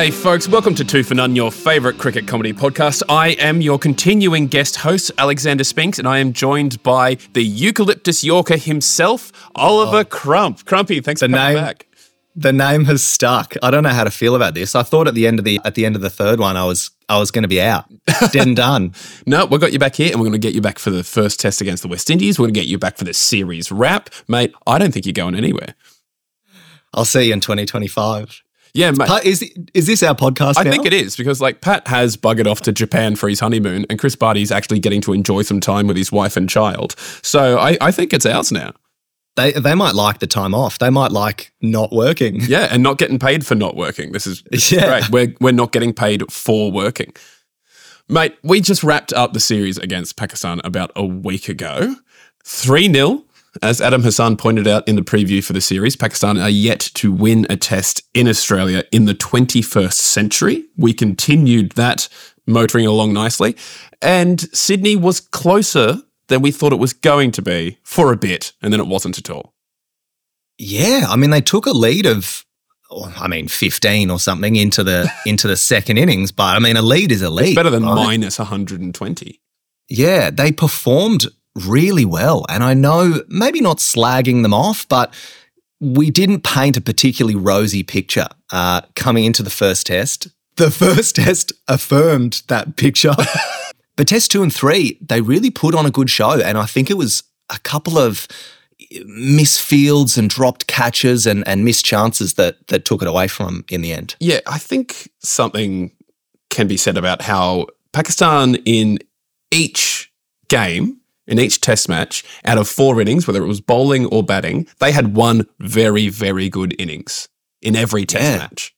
G'day, folks. Welcome to Two for None, your favourite cricket comedy podcast. I am your continuing guest host, Alexander Spinks, and I am joined by the eucalyptus Yorker himself, Oliver oh. Crump. Crumpy, thanks The for coming name- back. The name has stuck. I don't know how to feel about this. I thought at the end of the at the end of the third one, I was I was going to be out, dead and done. No, we've got you back here, and we're going to get you back for the first test against the West Indies. We're going to get you back for the series wrap. Mate, I don't think you're going anywhere. I'll see you in 2025. Yeah, mate. Pa- Is is this our podcast? I now? think it is because like Pat has buggered off to Japan for his honeymoon, and Chris Barty's actually getting to enjoy some time with his wife and child. So I, I think it's ours now. They they might like the time off. They might like not working. Yeah, and not getting paid for not working. This is, this is great. We're we're not getting paid for working. Mate, we just wrapped up the series against Pakistan about a week ago. 3 0. As Adam Hassan pointed out in the preview for the series, Pakistan are yet to win a test in Australia in the 21st century. We continued that motoring along nicely. And Sydney was closer than we thought it was going to be for a bit, and then it wasn't at all. Yeah, I mean they took a lead of, I mean, 15 or something into the into the second innings. But I mean, a lead is a lead. It's better than right? minus 120. Yeah, they performed really well. And I know maybe not slagging them off, but we didn't paint a particularly rosy picture uh, coming into the first test. The first test affirmed that picture. but test two and three, they really put on a good show. And I think it was a couple of misfields and dropped catches and, and missed chances that, that took it away from in the end. Yeah, I think something can be said about how Pakistan in each game, in each test match, out of four innings, whether it was bowling or batting, they had one very, very good innings in every test Yeah. match.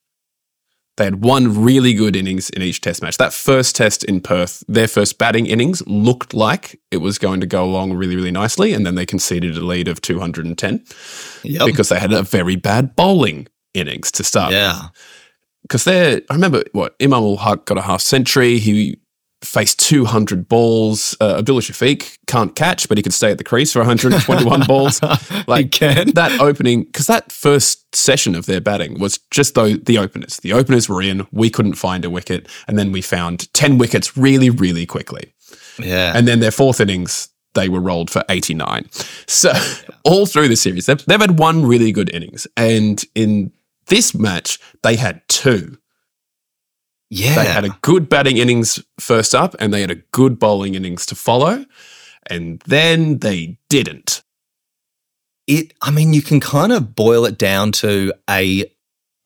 They had one really good innings in each test match. That first test in Perth, their first batting innings looked like it was going to go along really, really nicely. And then they conceded a lead of 210 Yep. because they had a very bad bowling innings to start yeah. because they're. I remember what Imam ul Haq got a half century. He faced 200 balls. Uh, Abdullah Shafiq can't catch, but he could stay at the crease for 121 balls. He Like can. that opening, because that first session of their batting was just though the openers. The openers were in. We couldn't find a wicket, and then we found 10 wickets really, really quickly. Yeah. And then their fourth innings, they were rolled for 89. So all through the series, they've, they've had one really good innings. And in this match, they had two. Yeah. They had a good batting innings first up, and they had a good bowling innings to follow. And then they didn't. it i mean you can kind of boil it down to a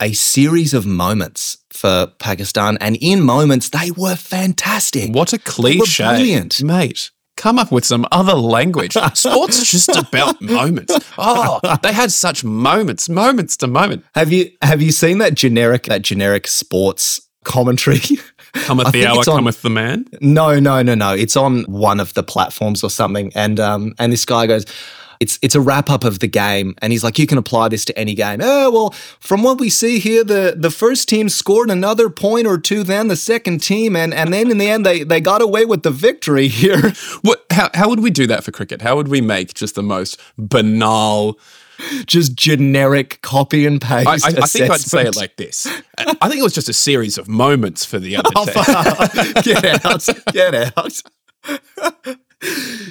a series of moments for pakistan and in moments they were fantastic What a cliche. brilliant. Mate, come up with some other language. Sports is just about moments. Oh, they had such moments, moments to moment. have you have you seen that generic that generic sports commentary Cometh the hour, on- cometh the man. no no no no it's on one of the platforms or something and um and this guy goes it's it's a wrap up of the game, and he's like, you can apply this to any game. Oh well, from what we see here, the the first team scored another point or two then the second team, and and then in the end they they got away with the victory here. What? How, how would we do that for cricket? How would we make just the most banal? Just generic copy and paste. I, I, I think I'd say it like this. I think it was just a series of moments for the other Oh, get out, get out.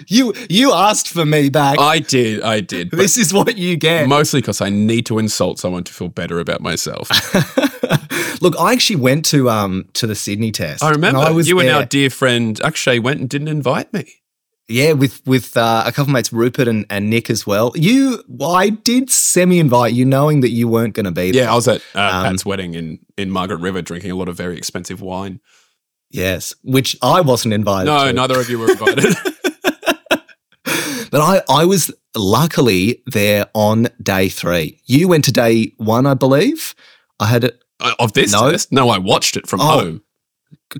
you you asked for me back. I did, I did. This is what you get. mostly because I need to insult someone to feel better about myself. Look, I actually went to um to the Sydney test. I remember I was you and there. our dear friend Akshay went and didn't invite me. Yeah, with with uh, a couple of mates, Rupert and, and Nick as well. You, well, I did semi invite you, knowing that you weren't going to be there. Yeah, I was at uh, Um, Pat's wedding in, in Margaret River drinking a lot of very expensive wine. Yes, which I wasn't invited. No, to. neither of you were invited. But I, I was luckily there on day three. You went to day one, I believe. I had it of this No. test? No, I watched it from Oh. home.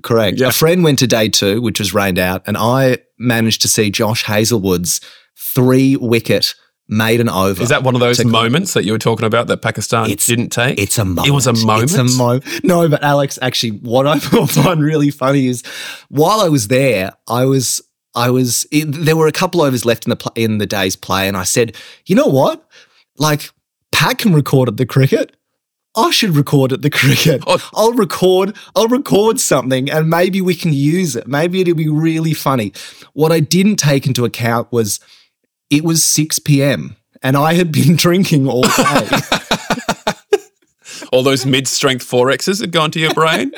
Correct. Yeah. A friend went to day two, which was rained out, and I managed to see Josh Hazlewood's three wicket maiden over. Is that one of those moments that you were talking about that Pakistan It's- didn't take? It's a moment. It was a moment? It's a mo- No, but Alex, actually, what I find really funny is while I was there, I was, I was, it, there were a couple overs left in the pl- in the day's play, and I said, you know what, like Pat can record at the cricket. I should record at the cricket. Oh. I'll record, I'll record something and maybe we can use it. Maybe it'll be really funny. What I didn't take into account was it was 6 p.m. and I had been drinking all day. All those mid-strength forexes had gone to your brain.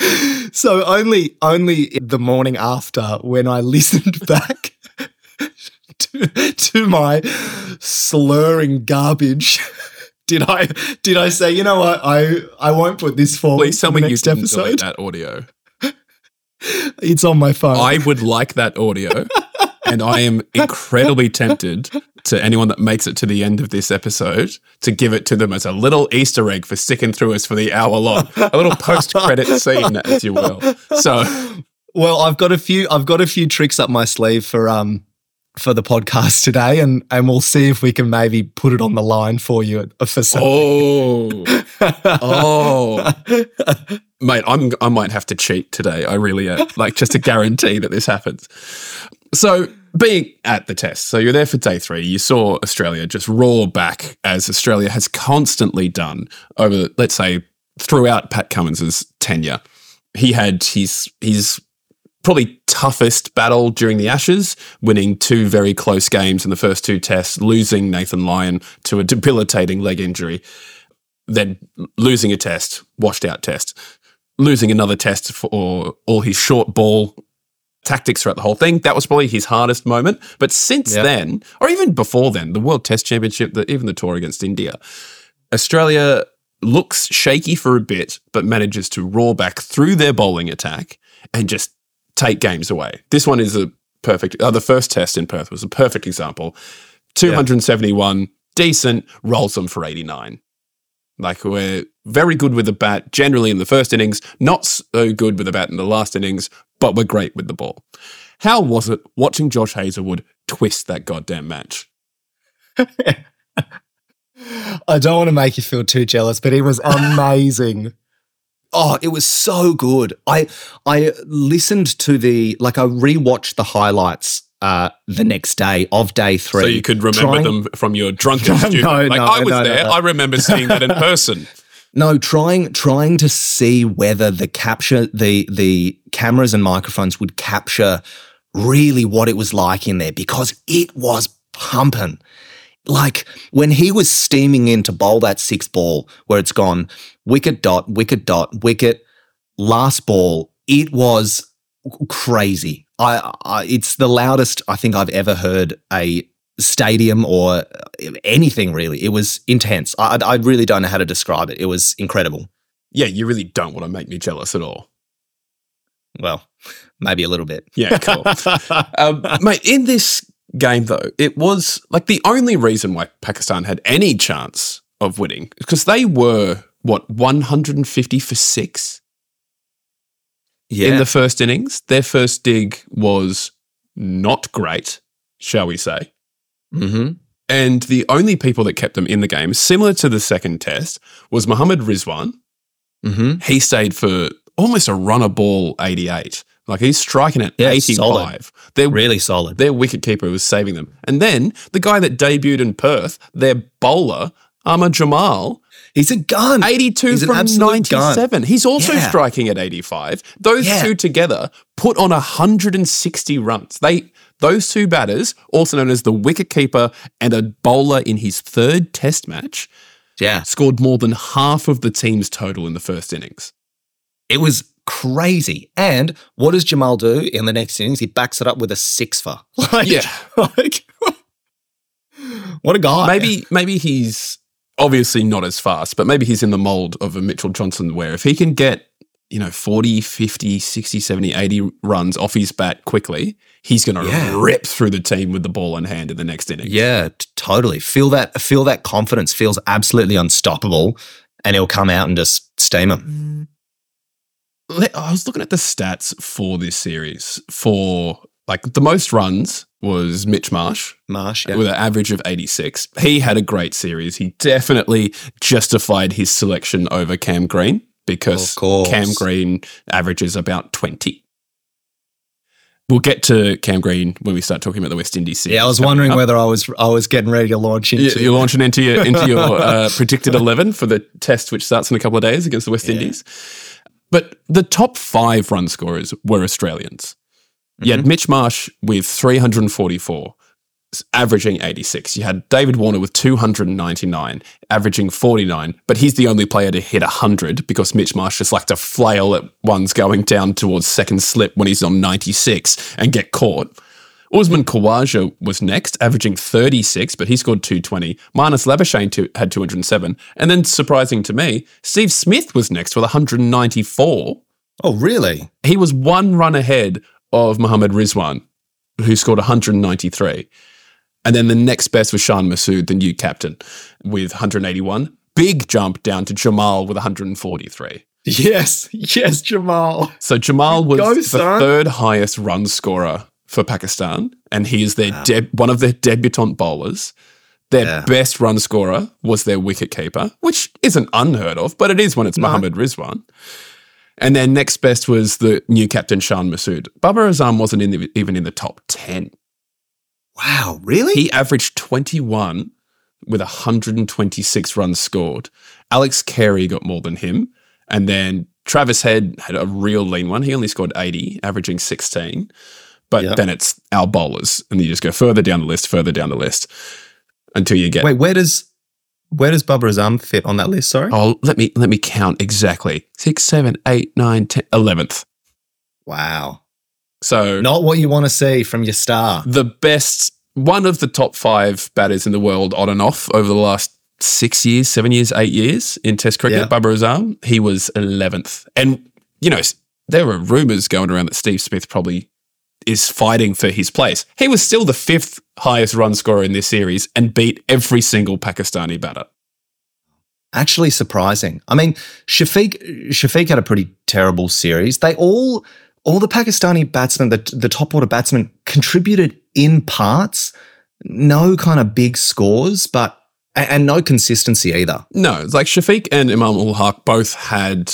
so only only the morning after when I listened back to, to my slurring garbage. Did I did I say you know what I I won't put this forward Please tell me you didn't episode. delete that audio. It's on my phone. I would like that audio, and I am incredibly tempted to anyone that makes it to the end of this episode to give it to them as a little Easter egg for sticking through us for the hour long, a little post-credit scene, as you will. So, well, I've got a few I've got a few tricks up my sleeve for um for the podcast today, and and we'll see if we can maybe put it on the line for you for some. oh, oh, mate, I'm I might have to cheat today. I really am, like just to guarantee that this happens. So being at the test, so you're there for day three. You saw Australia just roar back as Australia has constantly done over, let's say, throughout Pat Cummins's tenure. He had his his probably toughest battle during the Ashes, winning two very close games in the first two tests, losing Nathan Lyon to a debilitating leg injury, then losing a test, washed out test, losing another test for all his short ball tactics throughout the whole thing. That was probably his hardest moment. But since Yeah. then, or even before then, the World Test Championship, the, even the tour against India, Australia looks shaky for a bit, but manages to roar back through their bowling attack and just take games away. This one is a perfect. Uh, the first test in Perth was a perfect example. 271, decent, rolls them for 89. Like we're very good with the bat generally in the first innings, not so good with the bat in the last innings, but we're great with the ball. How was it watching Josh Hazlewood twist that goddamn match? I don't want to make you feel too jealous, but it was amazing. Oh, it was so good. I I listened to the like I rewatched the highlights uh the next day of day three. So you could remember trying- them from your drunken no, like no, I was no, there. I remember seeing that in person. No, trying trying to see whether the capture the the cameras and microphones would capture really what it was like in there because it was pumping. Like when he was steaming in to bowl that six ball where it's gone wicket dot wicket dot wicket last ball it was crazy. I, I it's the loudest I think I've ever heard a stadium or anything really. It was intense. I, I really don't know how to describe it. It was incredible. Yeah, you really don't want to make me jealous at all. Well, maybe a little bit. Yeah, cool. um, mate, in this game, though, it was like the only reason why Pakistan had any chance of winning because they were, what, 150 for six yeah. in the first innings. Their first dig was not great, shall we say. mm-hmm. And the only people that kept them in the game, similar to the second test, was Muhammad Rizwan. Mm-hmm. He stayed for almost a runner ball 88. Like he's striking at Yeah, 85. solid. Their, Really solid. their wicketkeeper was saving them. And then the guy that debuted in Perth, their bowler, Aamer Jamal, He's a gun. 82 He's from absolute gun. 97. He's also Yeah. striking at 85. Those Yeah. two together put on 160 runs. They those two batters, also known as the wicketkeeper and a bowler in his third test match, Yeah. scored more than half of the team's total in the first innings. It was crazy. And what does Jamal do in the next innings? He backs it up with a six for. Like, Yeah. Like, what a guy. Maybe maybe he's obviously not as fast, but maybe he's in the mold of a Mitchell Johnson where if he can get, you know, 40, 50, 60, 70, 80 runs off his bat quickly, he's going to Yeah. rip through the team with the ball in hand in the next inning. Yeah, totally. Feel that feel that confidence feels absolutely unstoppable and he'll come out and just steam him. Mm. I was looking at the stats for this series for like the most runs was Mitch Marsh Marsh, yeah. with an average of 86. He had a great series. He definitely justified his selection over Cam Green because Cam Green averages about 20. We'll get to Cam Green when we start talking about the West Indies series. Yeah, I was wondering whether I was I was getting ready to launch into. You- You're launching into your into your uh, predicted eleven for the test, which starts in a couple of days against the West Indies. But the top five run scorers were Australians. You had mm-hmm. Mitch Marsh with 344, averaging 86. You had David Warner with 299, averaging 49. But he's the only player to hit 100 because Mitch Marsh just like to flail at ones going down towards second slip when he's on 96 and get caught. Usman Khawaja was next, averaging 36, but he scored 220. Marnus Labuschagne two, had 207. And then, surprising to me, Steve Smith was next with 194. oh, really? He was one run ahead of Mohammad Rizwan, who scored 193. And then the next best was Shan Masood, the new captain, with 181. Big jump down to Jamal with 143. Yes, yes, Jamal. So Jamal was Go, the son. third highest run scorer for Pakistan, and he is their deb- one of their debutant bowlers. Their Yeah. best run scorer was their wicket keeper, which isn't unheard of, but it is when it's Mohammad Rizwan. And then next best was the new captain Shan Masood. Babar Azam wasn't in the, even in the top ten. Wow, really? He averaged 21 with 126 runs scored. Alex Carey got more than him. And then Travis Head had a real lean one. He only scored 80, averaging 16. But Yep. then it's our bowlers. And you just go further down the list, further down the list until you get. Wait, where does where does Babar Azam fit on that list? Sorry. Oh, let me let me count exactly. Six, seven, eight, nine, ten, eleventh. Wow, So not what you want to see from your star. the best, one of the top five batters in the world on and off over the last six years, seven years, eight years in Test cricket, Yeah. Babar Azam, he was 11th. And, you know, there were rumours going around that Steve Smith probably is fighting for his place. He was still the fifth highest run scorer in this series and beat every single Pakistani batter. Actually, surprising. I mean, Shafiq Shafiq had a pretty terrible series. They all all the Pakistani batsmen, the the top order batsmen, contributed in parts. No kind of big scores, but and, no consistency either. No, like Shafiq and Imam ul Haq both had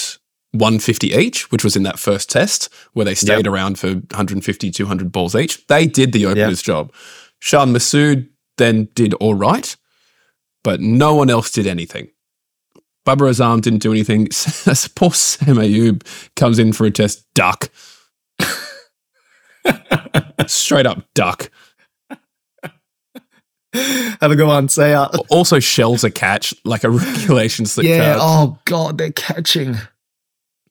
150 each, which was in that first test where they stayed Yep. around for 150, 200 balls each. They did the opener's job. Shan Masood then did all right, but no one else did anything. Babar Azam didn't do anything. Poor Saim Ayub comes in for a test, duck. Straight up duck. Have a good one. See ya. Also shells a catch like a regulation slip Yeah. card. Oh God, they're catching.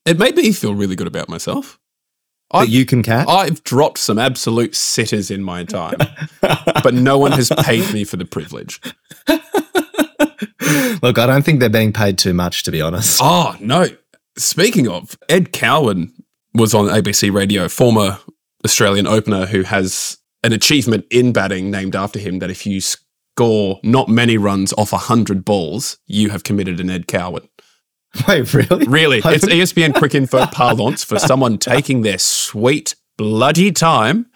It made me feel really good about myself. I- That you can catch. I've dropped some absolute sitters in my time, but no one has paid me for the privilege. Look, I don't think they're being paid too much, to be honest. Oh, no. Speaking of, Ed Cowan was on ABC Radio, former Australian opener who has an achievement in batting named after him that if you score not many runs off 100 balls, you have committed an Ed Cowan. Wait, really? Really, it's ESPN Cricinfo parlance for someone taking their sweet, bloody time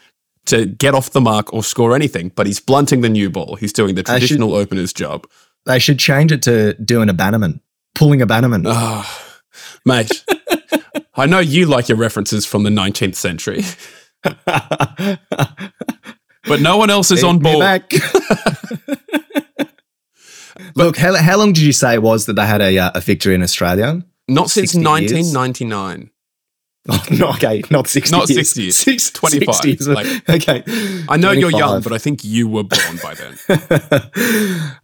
to get off the mark or score anything, but he's blunting the new ball. He's doing the I should- traditional opener's job. They should change it to doing a bannerman, pulling a bannerman. Oh, mate, I know you like your references from the 19th century, but no one else is on Take board. Look, how, how long did you say it was that they had a, uh, a victory in Australia? Not since 1999. Oh, no, okay, not 60 Not years. 60 years, Six- 25, 60 years. like- okay. I know you're young, but I think you were born by then.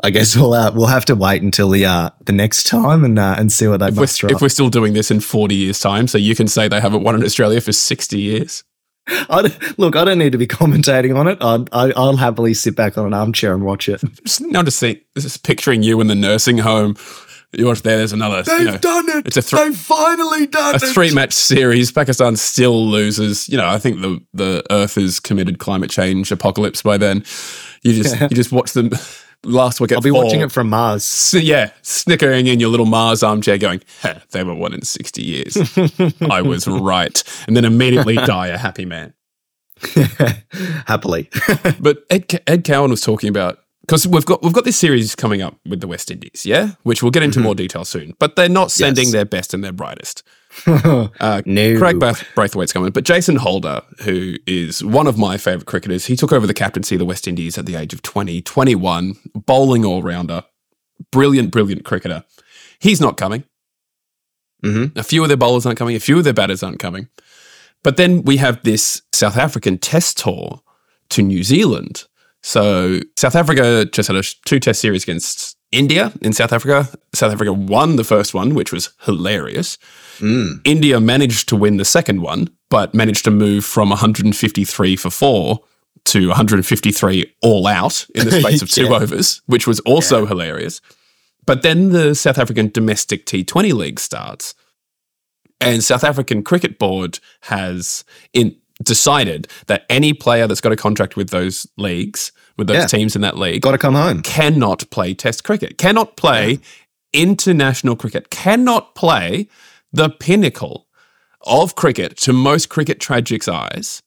I guess we'll uh, we'll have to wait until the uh, the next time and uh, and see what they If muster we're, up. if we're still doing this in 40 years' time, so you can say they haven't won in Australia for 60 years. I look, I don't need to be commentating on it. I'll, I- I'll happily sit back on an armchair and watch it. Just now just picturing you in the nursing home. You're there, there's another, you know, done it. it's a thr- They've finally done it! a three match series. Pakistan still loses. You know, I think the the Earth is committed climate change apocalypse by then. You just you just watch them last week at I'll be four. watching it from Mars. So, yeah, snickering in your little Mars armchair, going, "Heh, "They were one in sixty years. I was right," and then immediately die a happy man. Happily. But Ed, Ed Cowan was talking about because we've got we've got this series coming up with the West Indies, yeah, which we'll get into mm-hmm. more detail soon. But they're not sending Yes. their best and their brightest. Uh, no. Kraigg Brathwaite's coming, but Jason Holder, who is one of my favourite cricketers, he took over the captaincy of the West Indies at the age of 20, 21, bowling all rounder, brilliant, brilliant cricketer. He's not coming. Mhm. A few of their bowlers aren't coming, a few of their batters aren't coming. But then we have this South African test tour to New Zealand. So South Africa just had a two test series against India in South Africa. South Africa won the first one, which was hilarious. Mm. India managed to win the second one, but managed to move from 153 for four to 153 all out in the space of two Yeah. overs, which was also hilarious. But then the South African domestic T20 league starts, and South African Cricket Board has in decided that any player that's got a contract with those leagues, with those Yeah. teams in that league, Got to come home. cannot play test cricket, cannot play international cricket, cannot play the pinnacle of cricket to most cricket tragics' eyes.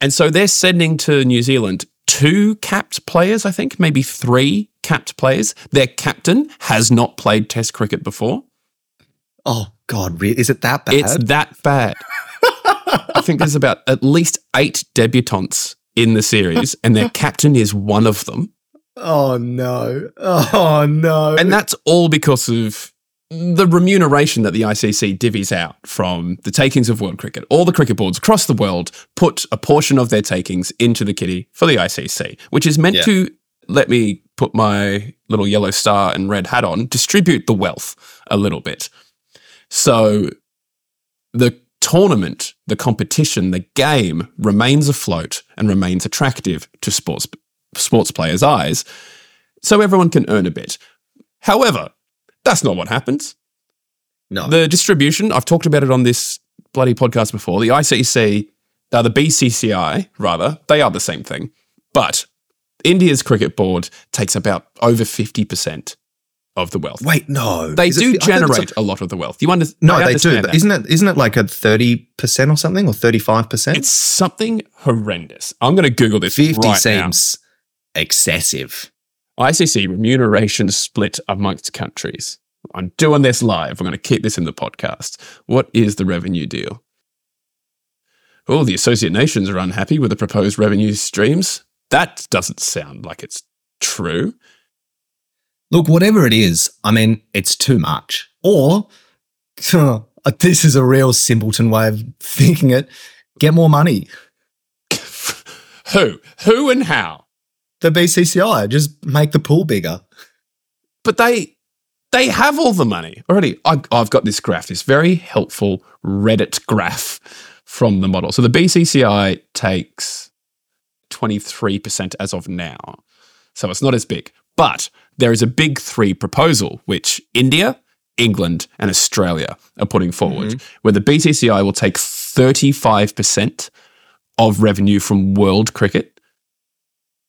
And so they're sending to New Zealand two capped players, I think, maybe three capped players. Their captain has not played test cricket before. Oh God, is it that bad? It's that bad. I think there's about at least eight debutantes in the series, and their captain is one of them. oh no! Oh no! And that's all because of the remuneration that the ICC divvies out from the takings of world cricket. All the cricket boards across the world put a portion of their takings into the kitty for the ICC, which is meant Yeah. to let me put my little yellow star and red hat on, distribute the wealth a little bit. So the tournament, the competition, the game remains afloat and remains attractive to sports sports players' eyes, so everyone can earn a bit. However, that's not what happens. no. The distribution, I've talked about it on this bloody podcast before. The ICC, uh, the BCCI, rather, they are the same thing. But India's cricket board takes about over 50% of the wealth. Wait, no. They Is do it generate a- lot of the wealth. You under- no, they do. that. Isn't it? Isn't it like a thirty percent or something, or thirty-five percent? It's something horrendous. I'm going to Google this Fifty right seems excessive. ICC remuneration split amongst countries. I'm doing this live. I'm going to keep this in the podcast. What is the revenue deal? Oh, the associate nations are unhappy with the proposed revenue streams. That doesn't sound like it's true. Look, whatever it is, I mean, it's too much. Or this is a real simpleton way of thinking it. Get more money. Who? Who and how? The BCCI just make the pool bigger. But they they have all the money already. I, I've got this graph, this very helpful Reddit graph from the model. So the BCCI takes 23% as of now. So it's not as big. But there is a big three proposal, which India, England, and Australia are putting forward, mm-hmm. where the BCCI will take 35% of revenue from world cricket.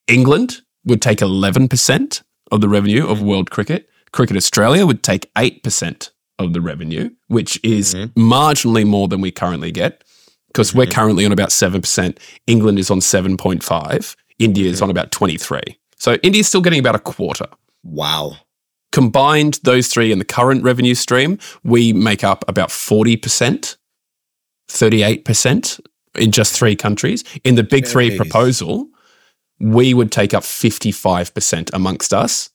England would take 11% of the revenue of mm-hmm. world cricket. Cricket Australia would take 8% of the revenue, which is mm-hmm. marginally more than we currently get because we're currently on about 7%. England is on 7.5. India is on about 23. So India's still getting about a quarter. Wow. Combined those three in the current revenue stream, we make up about 40%, 38% in just three countries. In the big three Jeez. proposal, we would take up 55% amongst us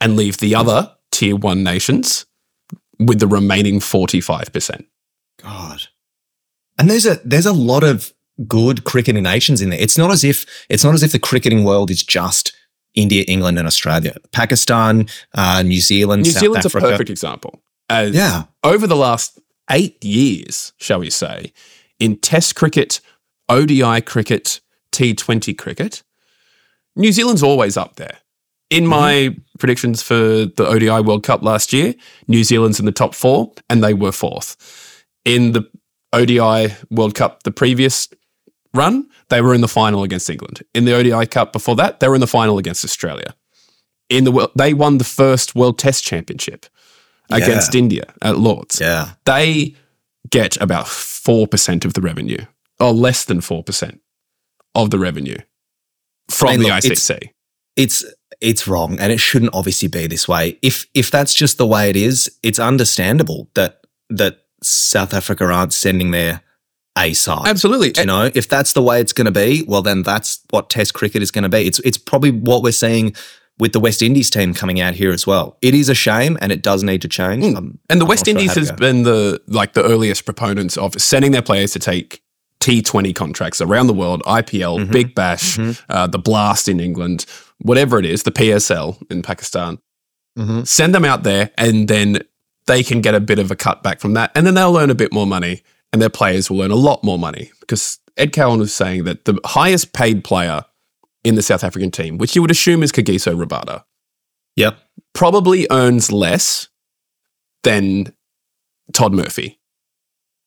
and leave the other tier one nations with the remaining 45%. God. And there's a there's a lot of good cricketing nations in there. It's not as if it's not as if the cricketing world is just India, England, and Australia. Pakistan, uh, New Zealand, New South Zealand's Africa. a perfect example. As Yeah. over the last eight years, shall we say, in Test cricket, ODI cricket, T20 cricket, New Zealand's always up there. In my predictions for the ODI World Cup last year, New Zealand's in the top four, and they were fourth. In the ODI World Cup, the previous run, they were in the final against England. In the ODI Cup before that, they were in the final against Australia. In the world, they won the first World Test Championship against India at Lords. Yeah. They get about 4% of the revenue, or less than 4% of the revenue from I mean, the look, it's- ICC. It's it's wrong and it shouldn't obviously be this way. If if that's just the way it is, it's understandable that that South Africa aren't sending their A side. Absolutely. You know, if that's the way it's going to be, well, then that's what Test cricket is going to be. It's it's probably what we're seeing with the West Indies team coming out here as well. It is a shame, and it does need to change. Mm. And the I'm West sure Indies has been the like the earliest proponents of sending their players to take T20 contracts around the world, IPL, Mhm. Big Bash, Mhm. uh, the Blast in England, whatever it is, the PSL in Pakistan. Mhm. Send them out there, and then they can get a bit of a cutback from that, and then they'll earn a bit more money, and their players will earn a lot more money because Ed Cowan was saying that the highest paid player in the South African team, which you would assume is Kagiso Rabada, Yep. probably earns less than Todd Murphy,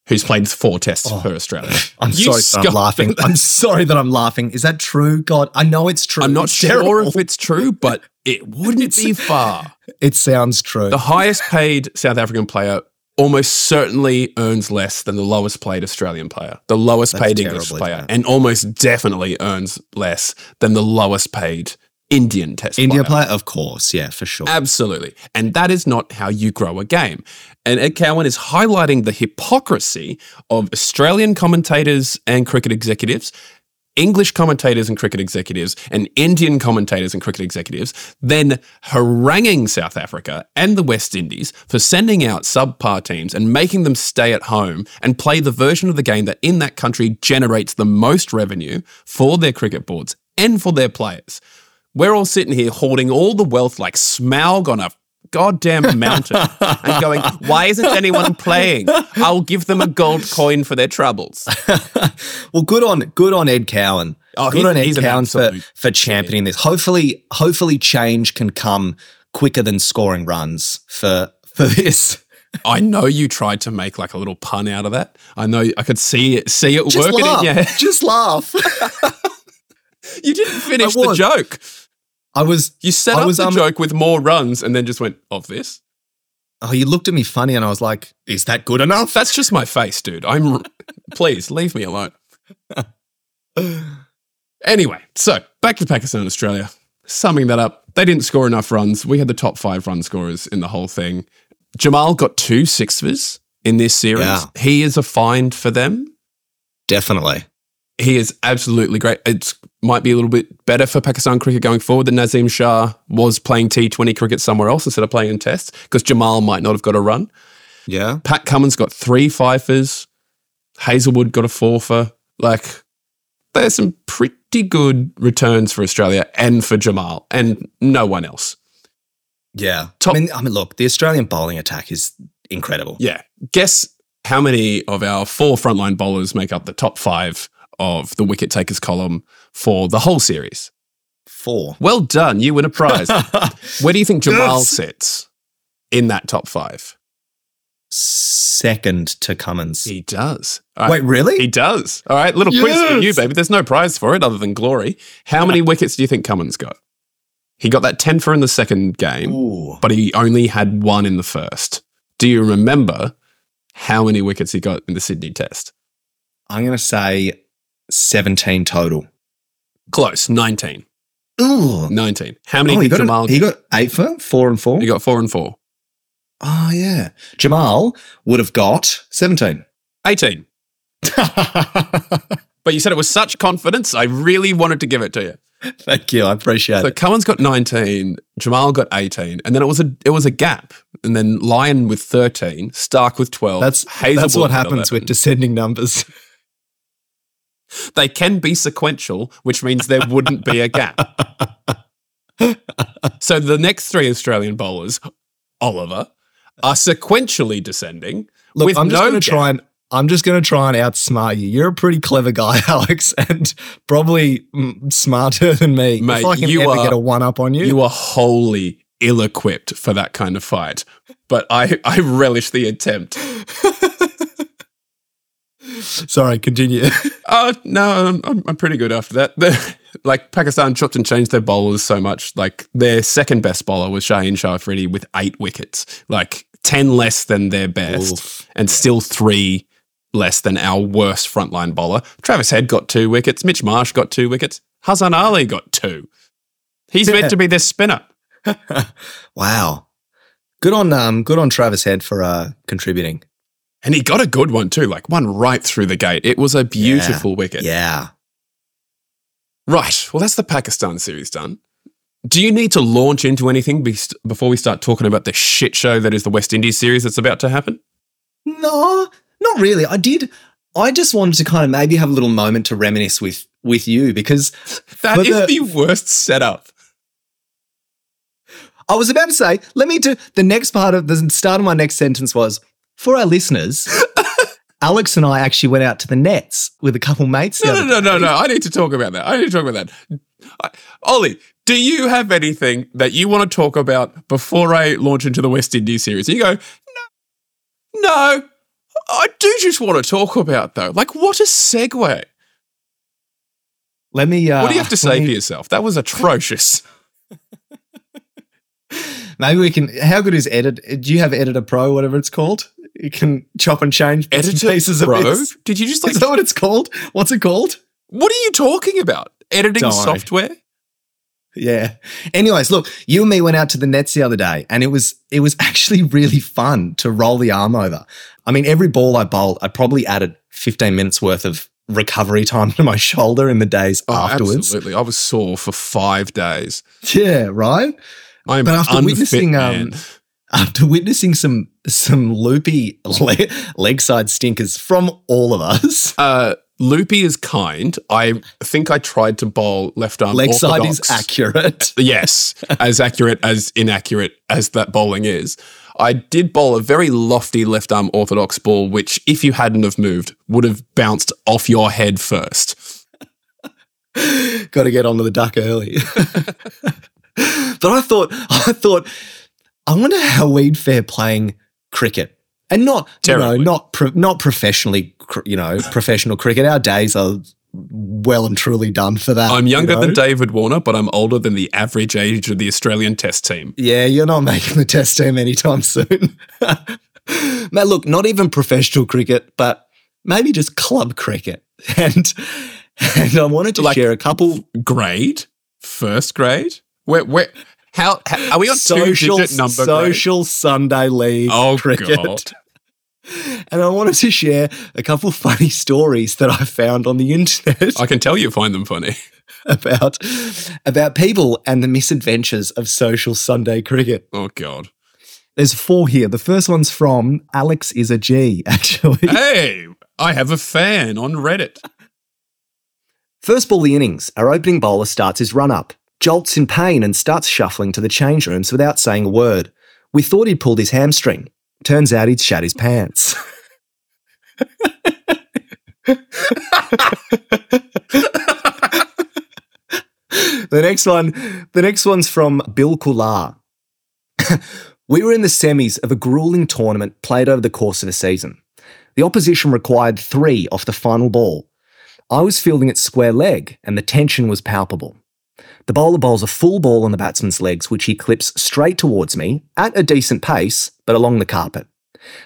who's played four tests Oh. for Australia. I'm You sorry that I'm laughing. I'm sorry that I'm laughing. Is that true? God, I know it's true. I'm not It's sure terrible. if it's true, but it wouldn't be far. It sounds true. The highest paid South African player almost certainly earns less than the lowest paid Australian player, the lowest That's paid English player, isn't and almost definitely earns less than the lowest paid Indian test India player. player, of course. Yeah, for sure. Absolutely. And that is not how you grow a game. And Ed Cowan is highlighting the hypocrisy of Australian commentators and cricket executives, English commentators and cricket executives, and Indian commentators and cricket executives, then haranguing South Africa and the West Indies for sending out subpar teams and making them stay at home and play the version of the game that in that country generates the most revenue for their cricket boards and for their players. We're all sitting here hoarding all the wealth like Smaug on a goddamn mountain and going, why isn't anyone playing? I'll give them a gold coin for their troubles. well, good on good on Ed Cowan. Oh, good on Ed Cowan for, for championing this. Hopefully, hopefully change can come quicker than scoring runs for for this. I know you tried to make like a little pun out of that. I know I could see it, see it Just working laugh. in your head. Just laugh. You didn't finish the joke. I was. You set I up was, the um, joke with more runs and then just went, of this? Oh, you looked at me funny, and I was like, "Is that good enough?" That's just my face, dude. I'm. Please leave me alone. Anyway, so back to Pakistan, and Australia. Summing that up, they didn't score enough runs. We had the top five run scorers in the whole thing. Jamal got two sixers in this series. Yeah. He is a find for them. Definitely. He is absolutely great. It might be a little bit better for Pakistan cricket going forward that Naseem Shah was playing T20 cricket somewhere else instead of playing in tests because Jamal might not have got a run. Yeah. Pat Cummins got three fifers. Hazlewood got a fourfer. Like, there's some pretty good returns for Australia and for Jamal and no one else. Yeah. Top- I mean, I mean, look, the Australian bowling attack is incredible. Yeah. Guess how many of our four frontline bowlers make up the top five of the wicket takers column for the whole series? Four. Well done. You win a prize. Where do you think Jamal Yes. sits in that top five? Second to Cummins. He does. Right. Wait, really? He does. All right, little quiz for you, baby. There's no prize for it other than glory. How many wickets do you think Cummins got? He got that 10 for in the second game, Ooh. but he only had one in the first. Do you remember how many wickets he got in the Sydney test? I'm going to say 17 total. Close, 19. Ooh. 19. How many Oh, he, did got Jamal a, he got eight for four and four. He got four and four. oh, yeah. Jamal would have got 17. 18. But you said it with such confidence, I really wanted to give it to you. Thank you. I appreciate So it. Cummins got 19, Jamal got 18, and then it was a it was a gap. And then Lyon with 13, Stark with 12. That's, Hazlewood that's what happens with descending numbers. They can be sequential, which means there wouldn't be a gap. so the next three Australian bowlers, Oliver, are sequentially descending Look, I'm just no going to try and I'm just going to try and outsmart you. You're a pretty clever guy, Alex, and probably mm, smarter than me. Mate, if I can you ever are- get a one up on you, You are wholly ill-equipped for that kind of fight. But I, I relish the attempt. sorry, continue. Oh no, I'm, I'm, pretty good after that. The, like Pakistan chopped and changed their bowlers so much. Like their second best bowler was Shaheen Shah Afridi with eight wickets, like ten less than their best, Oof. and still three less than our worst frontline bowler. Travis Head got two wickets. Mitch Marsh got two wickets. Hassan Ali got two. He's meant to be their spinner. wow, good on um, good on Travis Head for uh, contributing. And he got a good one too, like one right through the gate. It was a beautiful wicket. Yeah. Right. Well, that's the Pakistan series done. Do you need to launch into anything be- before we start talking about the shit show that is the West Indies series that's about to happen? No, not really. I did. I just wanted to kind of maybe have a little moment to reminisce with with you because that is the- the worst setup. I was about to say, let me do the next part of the start of my next sentence was for our listeners. Alex and I actually went out to the nets with a couple mates. No, no, no, no, no. I need to talk about that. I need to talk about that. I- Ollie, do you have anything that you want to talk about before I launch into the West Indies series? And you go, no, no, I do just want to talk about though. Like, what a segue. Let me. Uh, What do you have to say me- for yourself? That was atrocious. Maybe we can. How good is Edit? Do you have Editor Pro, whatever it's called? You can chop and change Editor pieces Pro? of this. Did you just like, Is that what it's called? What's it called? what are you talking about? Editing Don't worry. software? Yeah. Anyways, look, you and me went out to the nets the other day, and it was it was actually really fun to roll the arm over. I mean, every ball I bowled, I probably added 15 minutes worth of recovery time to my shoulder in the days Oh, afterwards. absolutely. I was sore for five days. Yeah, right. I'm But after unfit, witnessing, um. After witnessing some some loopy leg, leg side stinkers from all of us, Uh, Loopy is kind. I think I tried to bowl left arm leg side is accurate. Yes, as accurate as inaccurate as that bowling is. I did bowl a very lofty left arm orthodox ball, which, if you hadn't have moved, would have bounced off your head first. Got to get onto the duck early. but I thought, I thought, I wonder how we'd fare playing cricket, and not you know, not pro- not professionally, you know, professional cricket. Our days are well and truly done for that. I'm you younger know? than David Warner, but I'm older than the average age of the Australian Test team. Yeah, you're not making the test team anytime soon. Man, look, not even professional cricket, but maybe just club cricket. And and I wanted to Like- share a couple Grade? First grade? Where, where, how, how are we on social two digit number grade? social Sunday league Oh, cricket. God. And I wanted to share a couple funny stories that I found on the internet I can tell you find them funny. about about people and the misadventures of social Sunday cricket. Oh, God. There's four here. The first one's from Alex is a G, actually. Hey, I have a fan on Reddit. First ball the innings, our opening bowler starts his run up, jolts in pain and starts shuffling to the change rooms without saying a word. We thought he'd pulled his hamstring. Turns out he'd shat his pants. the next one, the next one's from Bill Kular. we were in the semis of a grueling tournament played over the course of a season. The opposition required three off the final ball. I was fielding at square leg, and the tension was palpable. The bowler bowls a full ball on the batsman's legs, which he clips straight towards me at a decent pace, but along the carpet.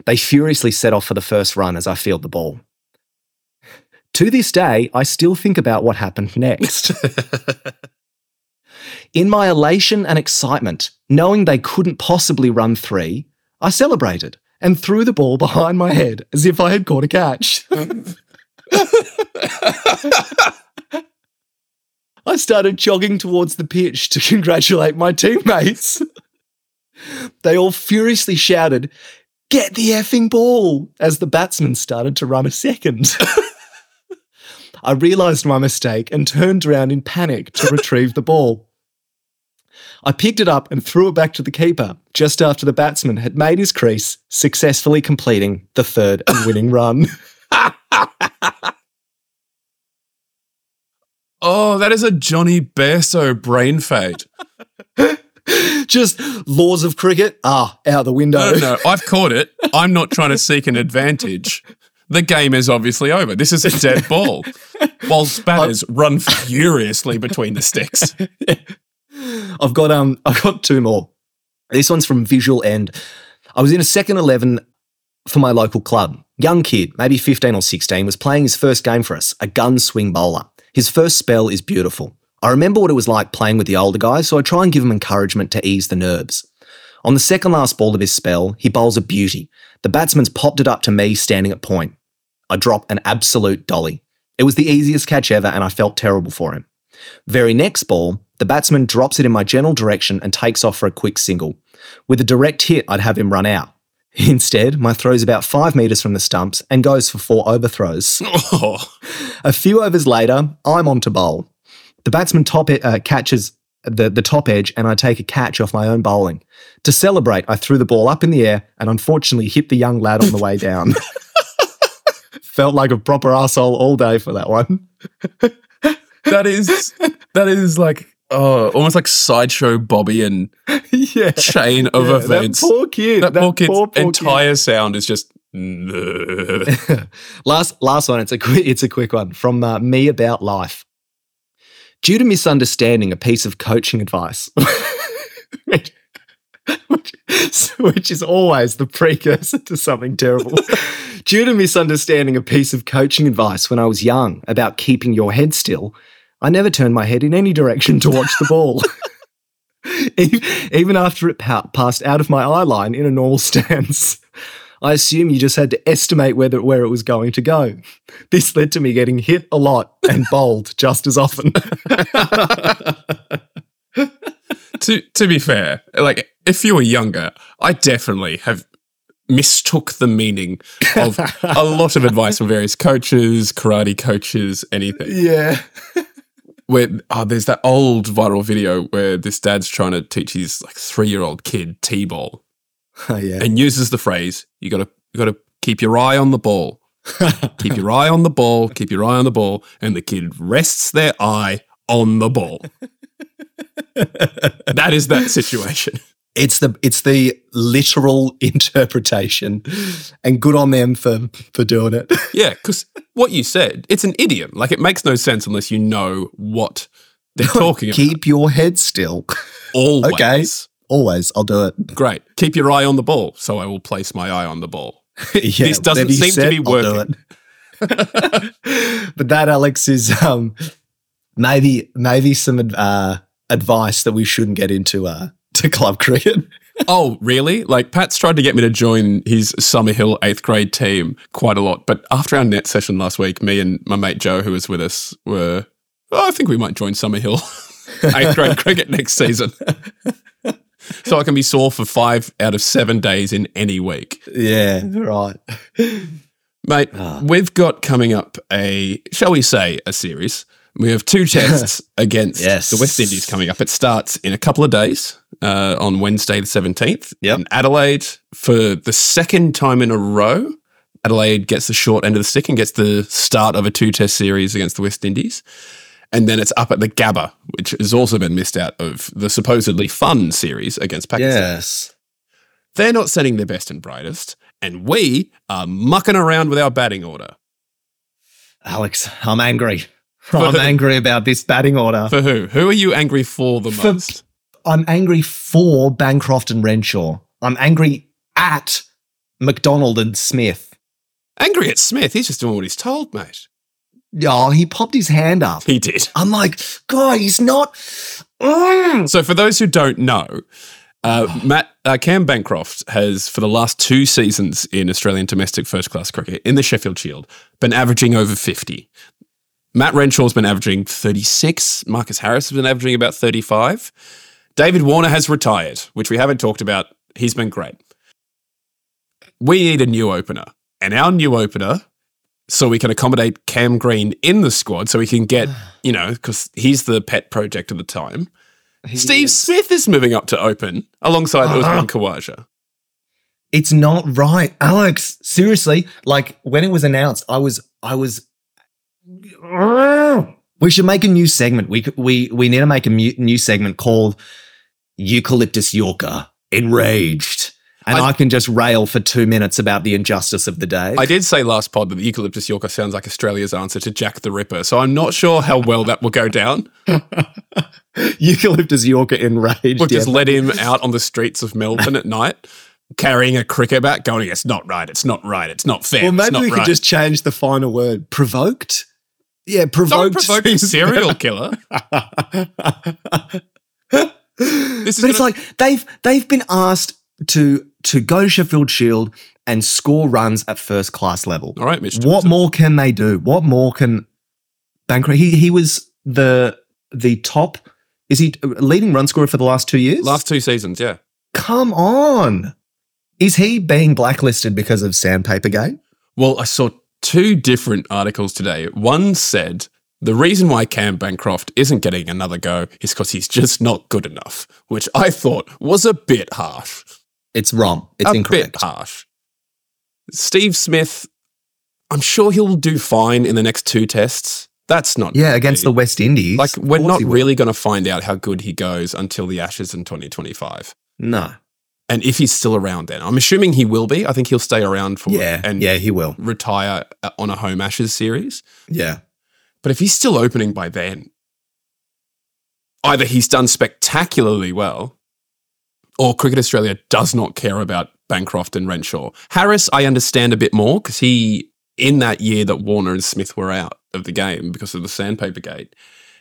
They furiously set off for the first run as I field the ball. To this day, I still think about what happened next. In my elation and excitement, knowing they couldn't possibly run three, I celebrated and threw the ball behind my head as if I had caught a catch. I started jogging towards the pitch to congratulate my teammates. they all furiously shouted, Get the effing ball! as the batsman started to run a second. I realised my mistake and turned around in panic to retrieve the ball. I picked it up and threw it back to the keeper just after the batsman had made his crease, successfully completing the third and winning run. Oh, that is a Jonny Bairstow brain fade. just laws of cricket, ah, out the window. No, no, no, I've caught it. I'm not trying to seek an advantage. The game is obviously over. This is a dead ball. Whilst batters run furiously between the sticks. I've got um I've got two more. This one's from Visual End. I was in a second eleven for my local club. Young kid, maybe 15 or 16, was playing his first game for us, a gun swing bowler. His first spell is beautiful. I remember what it was like playing with the older guys, so I try and give him encouragement to ease the nerves. On the second last ball of his spell, he bowls a beauty. The batsman's popped it up to me standing at point. I drop an absolute dolly. It was the easiest catch ever, and I felt terrible for him. Very next ball, the batsman drops it in my general direction and takes off for a quick single. With a direct hit, I'd have him run out. Instead, my throw's about five metres from the stumps and goes for four overthrows. Oh, A few overs later, I'm on to bowl. The batsman top uh, catches the, the top edge and I take a catch off my own bowling. To celebrate, I threw the ball up in the air and unfortunately hit the young lad on the way down. Felt like a proper asshole all day for that one. that is that is like oh, almost like sideshow Bobby and yeah. chain of Yeah, events. That poor kid. That poor kid's poor, poor kid. entire sound is just. last last one. It's a quick. It's a quick one from uh, me about life. Due to misunderstanding a piece of coaching advice, which, which, which is always the precursor to something terrible. Due to misunderstanding a piece of coaching advice when I was young about keeping your head still, I never turned my head in any direction to watch the ball. Even after it pa- passed out of my eye line in a normal stance. I assume you just had to estimate whether where it was going to go. This led to me getting hit a lot and bowled just as often. to to be fair, like if you were younger, I definitely have mistook the meaning of a lot of advice from various coaches, karate coaches, anything. yeah. Where oh, there's that old viral video where this dad's trying to teach his like three year old kid t-ball Oh, yeah. and uses the phrase you gotta you gotta keep your eye on the ball. keep your eye on the ball, keep your eye on the ball, and the kid rests their eye on the ball. that is that situation. It's the it's the literal interpretation, and good on them for for doing it. Yeah, because what you said, it's an idiom. Like it makes no sense unless you know what they're talking about. Keep your head still. Always. okay. Always, I'll do it. Great. Keep your eye on the ball. So I will place my eye on the ball. yeah, This doesn't seem to be working. it. but that, Alex, is um, maybe maybe some uh, advice that we shouldn't get into uh, to club cricket. Oh, really? Like Pat's tried to get me to join his Summerhill eighth grade team quite a lot. But after our net session last week, me and my mate Joe, who was with us, were, oh, I think we might join Summerhill eighth grade cricket next season. so I can be sore for five out of seven days in any week. yeah, right. Mate, Ah. we've got coming up a, shall we say, a series. We have two tests against Yes. the West Indies coming up. It starts in a couple of days uh, on Wednesday, the 17th Yep. in Adelaide for the second time in a row. Adelaide gets the short end of the stick and gets the start of a two test series against the West Indies. And then it's up at the Gabba, which has also been missed out of the supposedly fun series against Pakistan. Yes. They're not setting their best and brightest, and we are mucking around with our batting order. Alex, I'm angry. For I'm who? angry about this batting order. For who? Who are you angry for the For- most? I'm angry for Bancroft and Renshaw. I'm angry at McDonald and Smith. Angry at Smith. He's just doing what he's told, mate. Oh, he popped his hand up. He did. I'm like, God, he's not. Mm. So, for those who don't know, uh, Matt uh, Cam Bancroft has, for the last two seasons in Australian domestic first class cricket in the Sheffield Shield, been averaging over 50. Matt Renshaw's been averaging 36. Marcus Harris has been averaging about 35. David Warner has retired, which we haven't talked about. He's been great. We need a new opener. And our new opener, so we can accommodate Cam Green in the squad, so we can get, you know, because he's the pet project of the time. Steve Smith is moving up to open alongside Uh-huh. Usman Khawaja. It's not right, Alex. Seriously, like when it was announced, I was, I was. We should make a new segment. We we we need to make a mu- new segment called Eucalyptus Yorker Enraged, and I, I- can just rail for two minutes about the injustice of the day. I did say last pod that the Eucalyptus Yorker sounds like Australia's answer to Jack the Ripper, so I'm not sure how well that will go down. Eucalyptus Yorker Enraged. We'll just yeah. let him out on the streets of Melbourne at night, carrying a cricket bat, going, "It's not right. It's not right. It's not fair. Well, maybe we right." could just change the final word. Provoked? Yeah, don't provoked. provoke a serial killer. This is but it's gonna- like they've they've been asked to to go to Sheffield Shield and score runs at first class level. all right, Mitch. What more can they do? What more can Bancroft? He he was the the top. Is he leading run scorer for the last two years? Last two seasons, yeah. Come on. Is he being blacklisted because of Sandpaper game? Well, I saw two different articles today. One said the reason why Cam Bancroft isn't getting another go is because he's just not good enough, which I thought was a bit harsh. It's wrong. It's a incorrect. bit harsh. Steve Smith, I'm sure he'll do fine in the next two tests. That's not Yeah, against the West Indies. like we're not really going to find out how good he goes until the Ashes in 2025. No. And if he's still around then, I'm assuming he will be. I think he'll stay around for Yeah. and yeah, he will. retire uh, on a home Ashes series. Yeah. But if he's still opening by then, either he's done spectacularly well, or Cricket Australia does not care about Bancroft and Renshaw. Harris, I understand a bit more because he, in that year that Warner and Smith were out of the game because of the sandpaper gate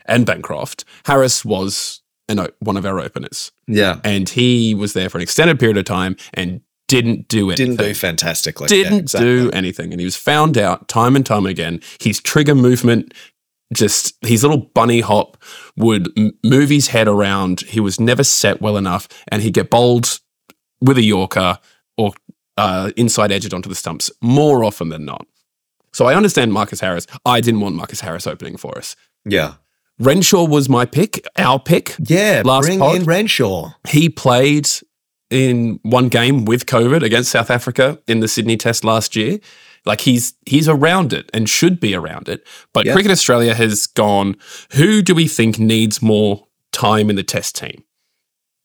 and Bancroft, Harris was an, o- one of our openers. Yeah. And he was there for an extended period of time and didn't do it. Didn't do fantastically. didn't Yeah, exactly. do anything. And he was found out time and time again. His trigger movement, just his little bunny hop, would m- move his head around. He was never set well enough, and he'd get bowled with a Yorker or uh, inside edged onto the stumps more often than not. So I understand Marcus Harris. I didn't want Marcus Harris opening for us. Yeah. Renshaw was my pick, our pick. Yeah. Last bring pod. in Renshaw. He played in one game with COVID against South Africa in the Sydney Test last year. Like he's he's around it and should be around it. But Yeah. Cricket Australia has gone, who do we think needs more time in the test team?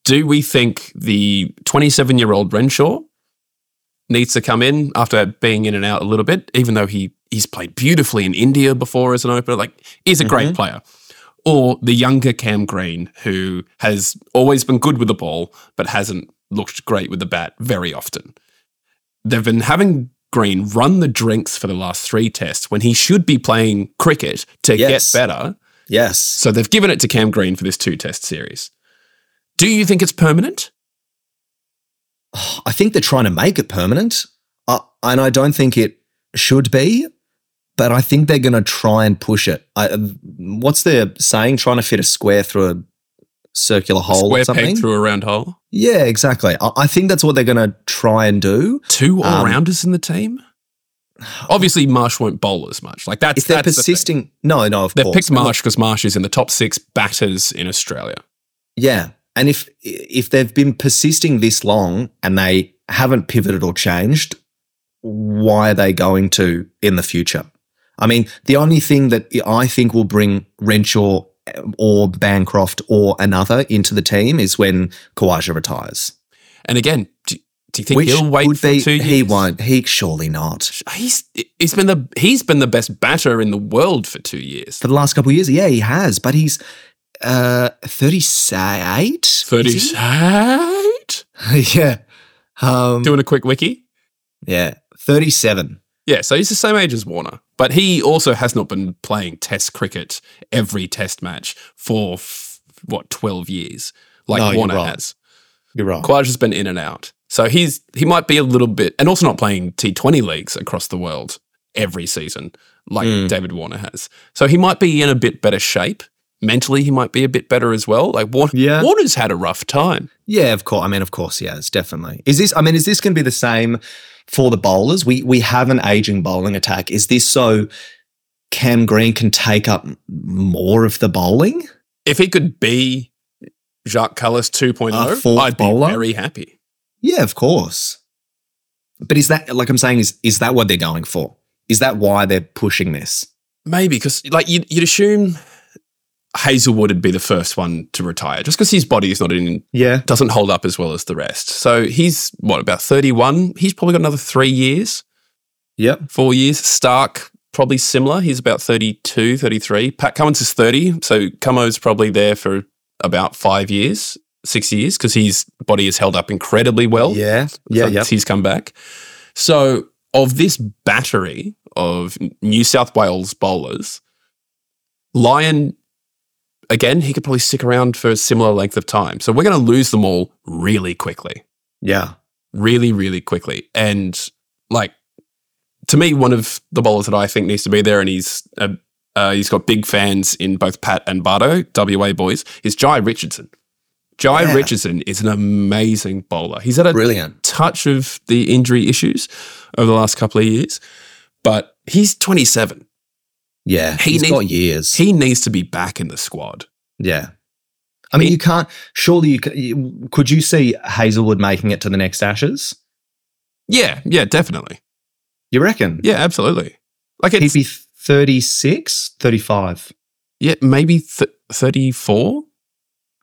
Do we think the 27 year old Renshaw needs to come in after being in and out a little bit, even though he he's played beautifully in India before as an opener? Like he's a great mm-hmm. player or the younger Cam Green, who has always been good with the ball, but hasn't looked great with the bat very often. They've been having Green run the drinks for the last three tests when he should be playing cricket to Yes. get better. Yes. So they've given it to Cam Green for this two test series. Do you think it's permanent? I think they're trying to make it permanent. Uh, and I don't think it should be, but I think they're going to try and push it. I, what's their saying? Trying to fit a square through a circular hole Square or something? peg through a round hole. yeah, exactly. I, I think that's what they're going to try and do. Two all Um, rounders in the team. Obviously, Marsh won't bowl as much. Like that's If they're that's the persisting, no, no, of They've course. picked And look, Marsh because Marsh is in the top six batters in Australia. Yeah. And if if they've been persisting this long and they haven't pivoted or changed, why are they going to in the future? I mean, the only thing that I think will bring Renshaw or Bancroft or another into the team is when Khawaja retires. And again, do, do you think Which he'll wait for be, two years? he won't. He surely not. He's he's been the he's been the best batter in the world for two years. For the last couple of years, yeah, he has, but he's uh 38? Is Thirty he? eight. yeah. Um, Doing a quick wiki. yeah, 37. Yeah, so he's the same age as Warner, but he also has not been playing Test cricket every Test match for f- what twelve years, like No, you're Warner has. You're right. Quaj has been in and out, so he's he might be a little bit, and also not playing T Twenty leagues across the world every season like Mm. David Warner has. So he might be in a bit better shape. Mentally, he might be a bit better as well. Like Warner, Yeah. Warner's had a rough time. Yeah, of course. I mean, of course, yeah, it's definitely. Is this? I mean, is this going to be the same for the bowlers? We we have an aging bowling attack. Is this so Cam Green can take up more of the bowling? If he could be Jacques Kallis 2.0, I'd be very happy. Yeah, of course. But is that like I'm saying? Is is that what they're going for? Is that why they're pushing this? Maybe because like you'd, you'd assume Hazlewood would be the first one to retire, just because his body is not in Yeah, doesn't hold up as well as the rest. So he's what about thirty one? He's probably got another three years, yep, four years. Starc probably similar. He's about 32, 33. Pat Cummins is thirty, so Cummo's probably there for about five years, six years, because his body is held up incredibly well. yeah, yeah, since yeah. he's come back. So, of this battery of New South Wales bowlers, Lyon again, he could probably stick around for a similar length of time. So we're going to lose them all really quickly, Yeah. really, really quickly. And like, to me, one of the bowlers that I think needs to be there, and he's uh, uh, he's got big fans in both Pat and Bardo, WA boys, is Jhye Richardson. Jhye Yeah. Richardson is an amazing bowler. He's had a Brilliant. touch of the injury issues over the last couple of years, but he's 27. Yeah. He He's needs- got years. He needs to be back in the squad. yeah. I mean, He- you can't. Surely, you, c- you could you see Hazlewood making it to the next Ashes? Yeah, yeah, definitely. You reckon? Yeah, absolutely. Like He'd be 36, 35. yeah, maybe th- 34.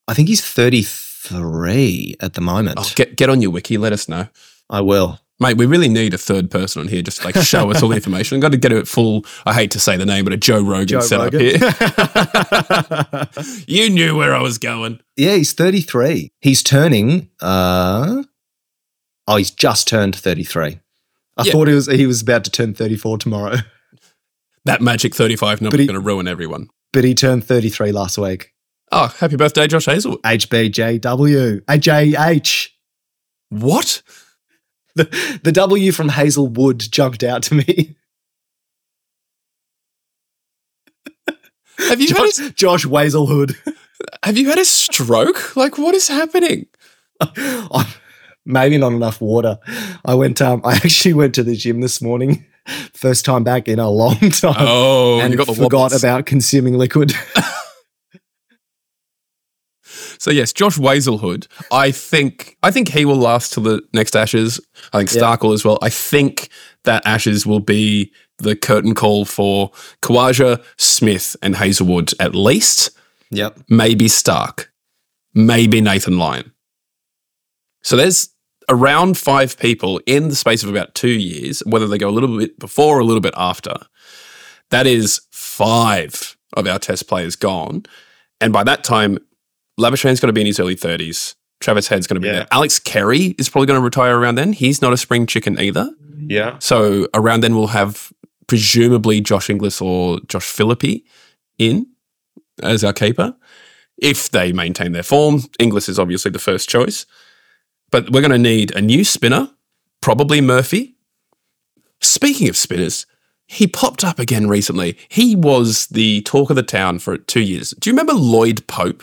I think he's 33 at the moment. Oh, get get on your wiki, let us know. I will. Mate, we really need a third person on here just to like show us all the information. I've got to get it full, I hate to say the name, but a Joe Rogan set up here. you knew where I was going. yeah, he's 33. He's turning uh Oh, he's just turned 33. I Yeah. thought he was he was about to turn 34 tomorrow, That magic 35 number is going to ruin everyone. but he turned 33 last week. Oh, happy birthday, Josh Hazel. HBJW. AJH. What? The, the W from Hazlewood jumped out to me. Have you, had Josh, a, Josh Hazlewood. have you had a stroke? Like, what is happening? Maybe not enough water. I went. Um, I actually went to the gym this morning, first time back in a long time, Oh, and you got the forgot wobbles. about consuming liquid. So yes, Josh Wazelhood. I think I think he will last till the next Ashes. I think. Starc will as well. I think that Ashes will be the curtain call for Khawaja, Smith, and Hazlewood at least. yep. Maybe Starc, maybe Nathan Lyon. So there's around five people in the space of about two years, whether they go a little bit before or a little bit after. That is five of our test players gone. And by that time, Labuschagne's going to be in his early 30s. Travis Head's going to be Yeah. there. Alex Carey is probably going to retire around then. He's not a spring chicken either. Yeah. So around then, we'll have presumably Josh Inglis or Josh Philippe in as our keeper. If they maintain their form, Inglis is obviously the first choice. But we're going to need a new spinner, probably Murphy. Speaking of spinners, he popped up again recently. He was the talk of the town for two years. Do you remember Lloyd Pope?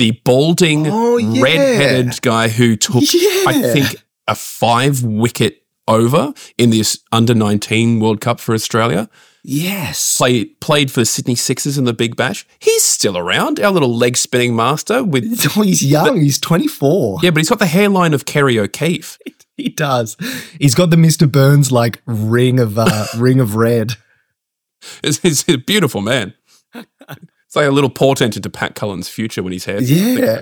The balding, Oh, yeah. red-headed guy who took, I think, a five wicket over in this under 19 World Cup for Australia. Yes. Played played for the Sydney Sixers in the Big Bash. He's still around, our little leg spinning master with Oh, he's young. he's 24. Yeah, but he's got the hairline of Kerry O'Keeffe. He does. He's got the Mr. Burns like ring of uh, ring of red. He's a beautiful man. It's like a little portent into Pat Cullen's future when his hair. Yeah.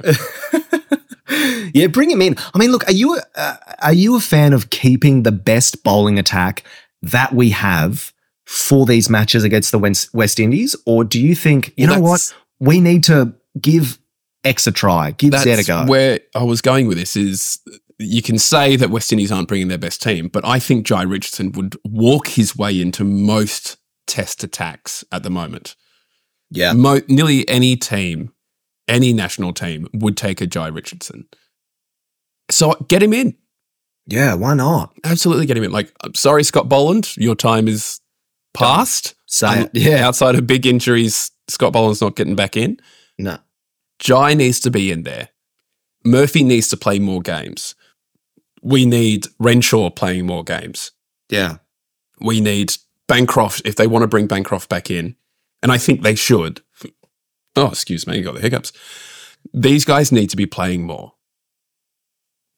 yeah, bring him in. I mean, look, are you a, uh, are you a fan of keeping the best bowling attack that we have for these matches against the West, West Indies, or do you think you know what we need to give X a try, give Z a That's go? where I was going with this is you can say that West Indies aren't bringing their best team, but I think Jhye Richardson would walk his way into most test attacks at the moment. Yeah, Mo- nearly any team, any national team would take a Jhye Richardson. So get him in. yeah. Why not? Absolutely get him in. Like, I'm sorry, Scott Boland, your time is past. Say Um. Yeah. Outside of big injuries, Scott Boland's not getting back in. No. Jhye needs to be in there. Murphy needs to play more games. We need Renshaw playing more games. Yeah. We need Bancroft if they want to bring Bancroft back in, and I think they should. Oh, excuse me, you got the hiccups. These guys need to be playing more.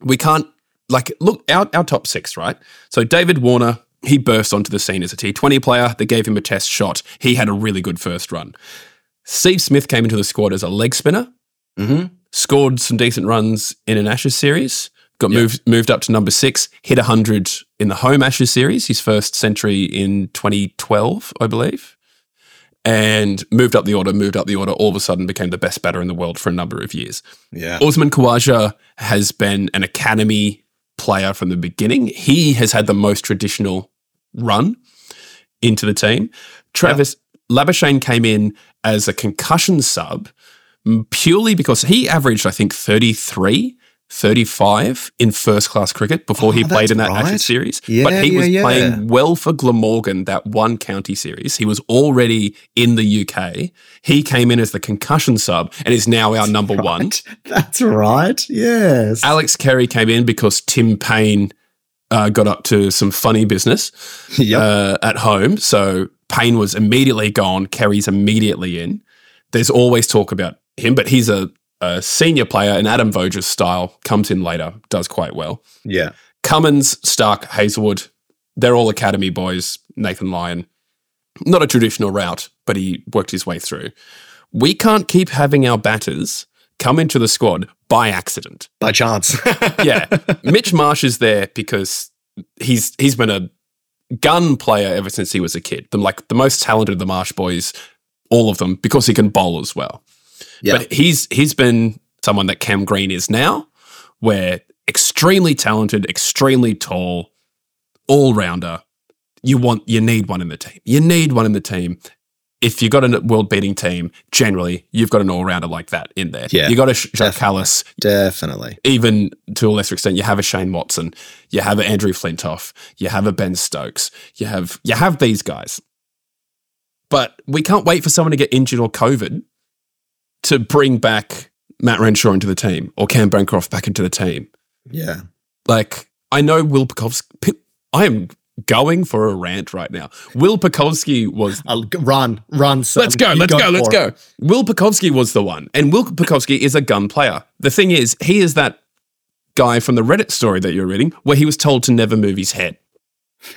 We can't like look our our top six, right? So David Warner, he burst onto the scene as a T20 player. They gave him a test shot. He had a really good first run. Steve Smith came into the squad as a leg spinner Mm-hmm. scored some decent runs in an Ashes series. Got Yeah. moved moved up to number six. Hit hundred in the home Ashes series, his first century in 2012, I believe. And moved up the order, moved up the order. All of a sudden, became the best batter in the world for a number of years. Yeah. Usman Khawaja has been an academy player from the beginning. He has had the most traditional run into the team. Travis Labuschagne came in as a concussion sub purely because he averaged, I think, 33, 35 in first class cricket before Oh, he played in that right. Ashes series. Yeah, but he yeah, was yeah. playing well for Glamorgan, that one county series. He was already in the UK. He came in as the concussion sub and is now our number one. Right. That's right. Yes. Alex Carey came in because Tim Paine uh, got up to some funny business Yep. uh, at home. So Paine was immediately gone. Carey's immediately in. There's always talk about him, but he's a, a senior player, in Adam Voges style comes in later, does quite well. yeah. Cummins, Starc, Hazlewood, they're all academy boys. Nathan Lyon, not a traditional route, but he worked his way through. We can't keep having our batters come into the squad by accident By chance. yeah, Mitch Marsh is there because he's he's been a gun player ever since he was a kid. The, like the most talented of the Marsh boys, all of them, because he can bowl as well. Yeah. But he's he's been someone that Cam Green is now, where extremely talented, extremely tall, all rounder. You want you need one in the team. You need one in the team. If you've got a world beating team, generally you've got an all rounder like that in there. Yeah, you got a Sh- Jacques definitely. Kallis, Definitely. even to a lesser extent, you have a Shane Watson, you have an Andrew Flintoff, you have a Ben Stokes, you have you have these guys. But we can't wait for someone to get injured or COVID to bring back Matt Renshaw into the team or Cam Bancroft back into the team. Yeah. Like I know Will Pucovski. I am going for a rant right now. Will Pucovski was I'll run, run. Son. Let's go, You let's go, let's go. Will Pucovski was the one. And Will Pucovski is a gun player. The thing is, he is that guy from the Reddit story that you're reading where he was told to never move his head.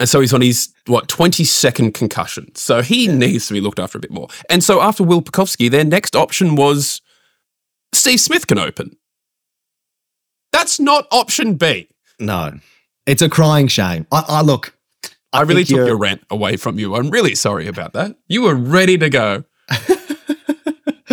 And so he's on his, what, 22nd concussion. So he needs to be looked after a bit more. And so after Will Pucovski, their next option was Steve Smith can open. That's not option B. no, it's a crying shame. I, I look. I really took your rant away from you. I'm really sorry about that. You were ready to go.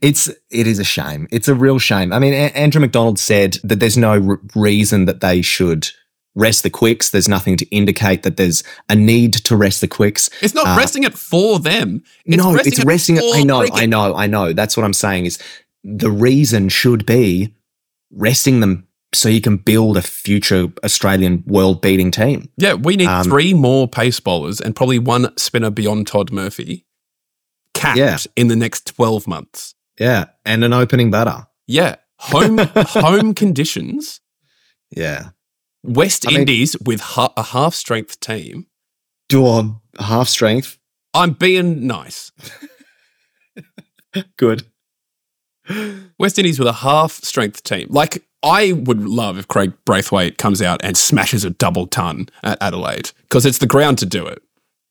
it's it is a shame. It's a real shame. I mean, a- Andrew McDonald said that there's no r- reason that they should rest the quicks. There's nothing to indicate that there's a need to rest the quicks. It's not Uh, resting it for them. no, it's it resting it. for I know, cricket. I know, I know. That's what I'm saying. Is the reason should be resting them so you can build a future Australian world beating team. Yeah, we need Um, three more pace bowlers and probably one spinner beyond Todd Murphy capped Yeah. in the next 12 months. Yeah, and an opening batter. Yeah. Home home conditions, Yeah, West I mean- Indies with ha- a half strength team. do on half strength. I'm being nice. Good. West Indies with a half strength team. Like, I would love if Kraigg Brathwaite comes out and smashes a double ton at Adelaide because it's the ground to do it.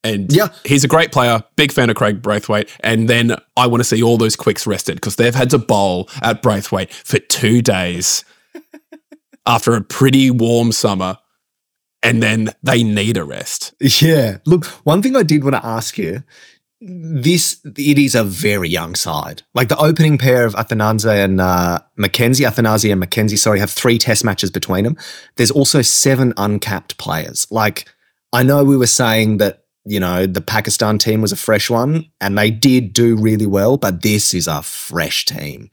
And Yeah. he's a great player, big fan of Kraigg Brathwaite. And then I want to see all those quicks rested because they've had to bowl at Brathwaite for two days after a pretty warm summer. And then they need a rest. Yeah. Look, one thing I did want to ask you. This it is a very young side. Like the opening pair of Athanaze and uh, McKenzie, Athanaze and McKenzie, sorry, have three test matches between them. There's also seven uncapped players. Like I know we were saying that you know the Pakistan team was a fresh one, and they did do really well, but this is a fresh team.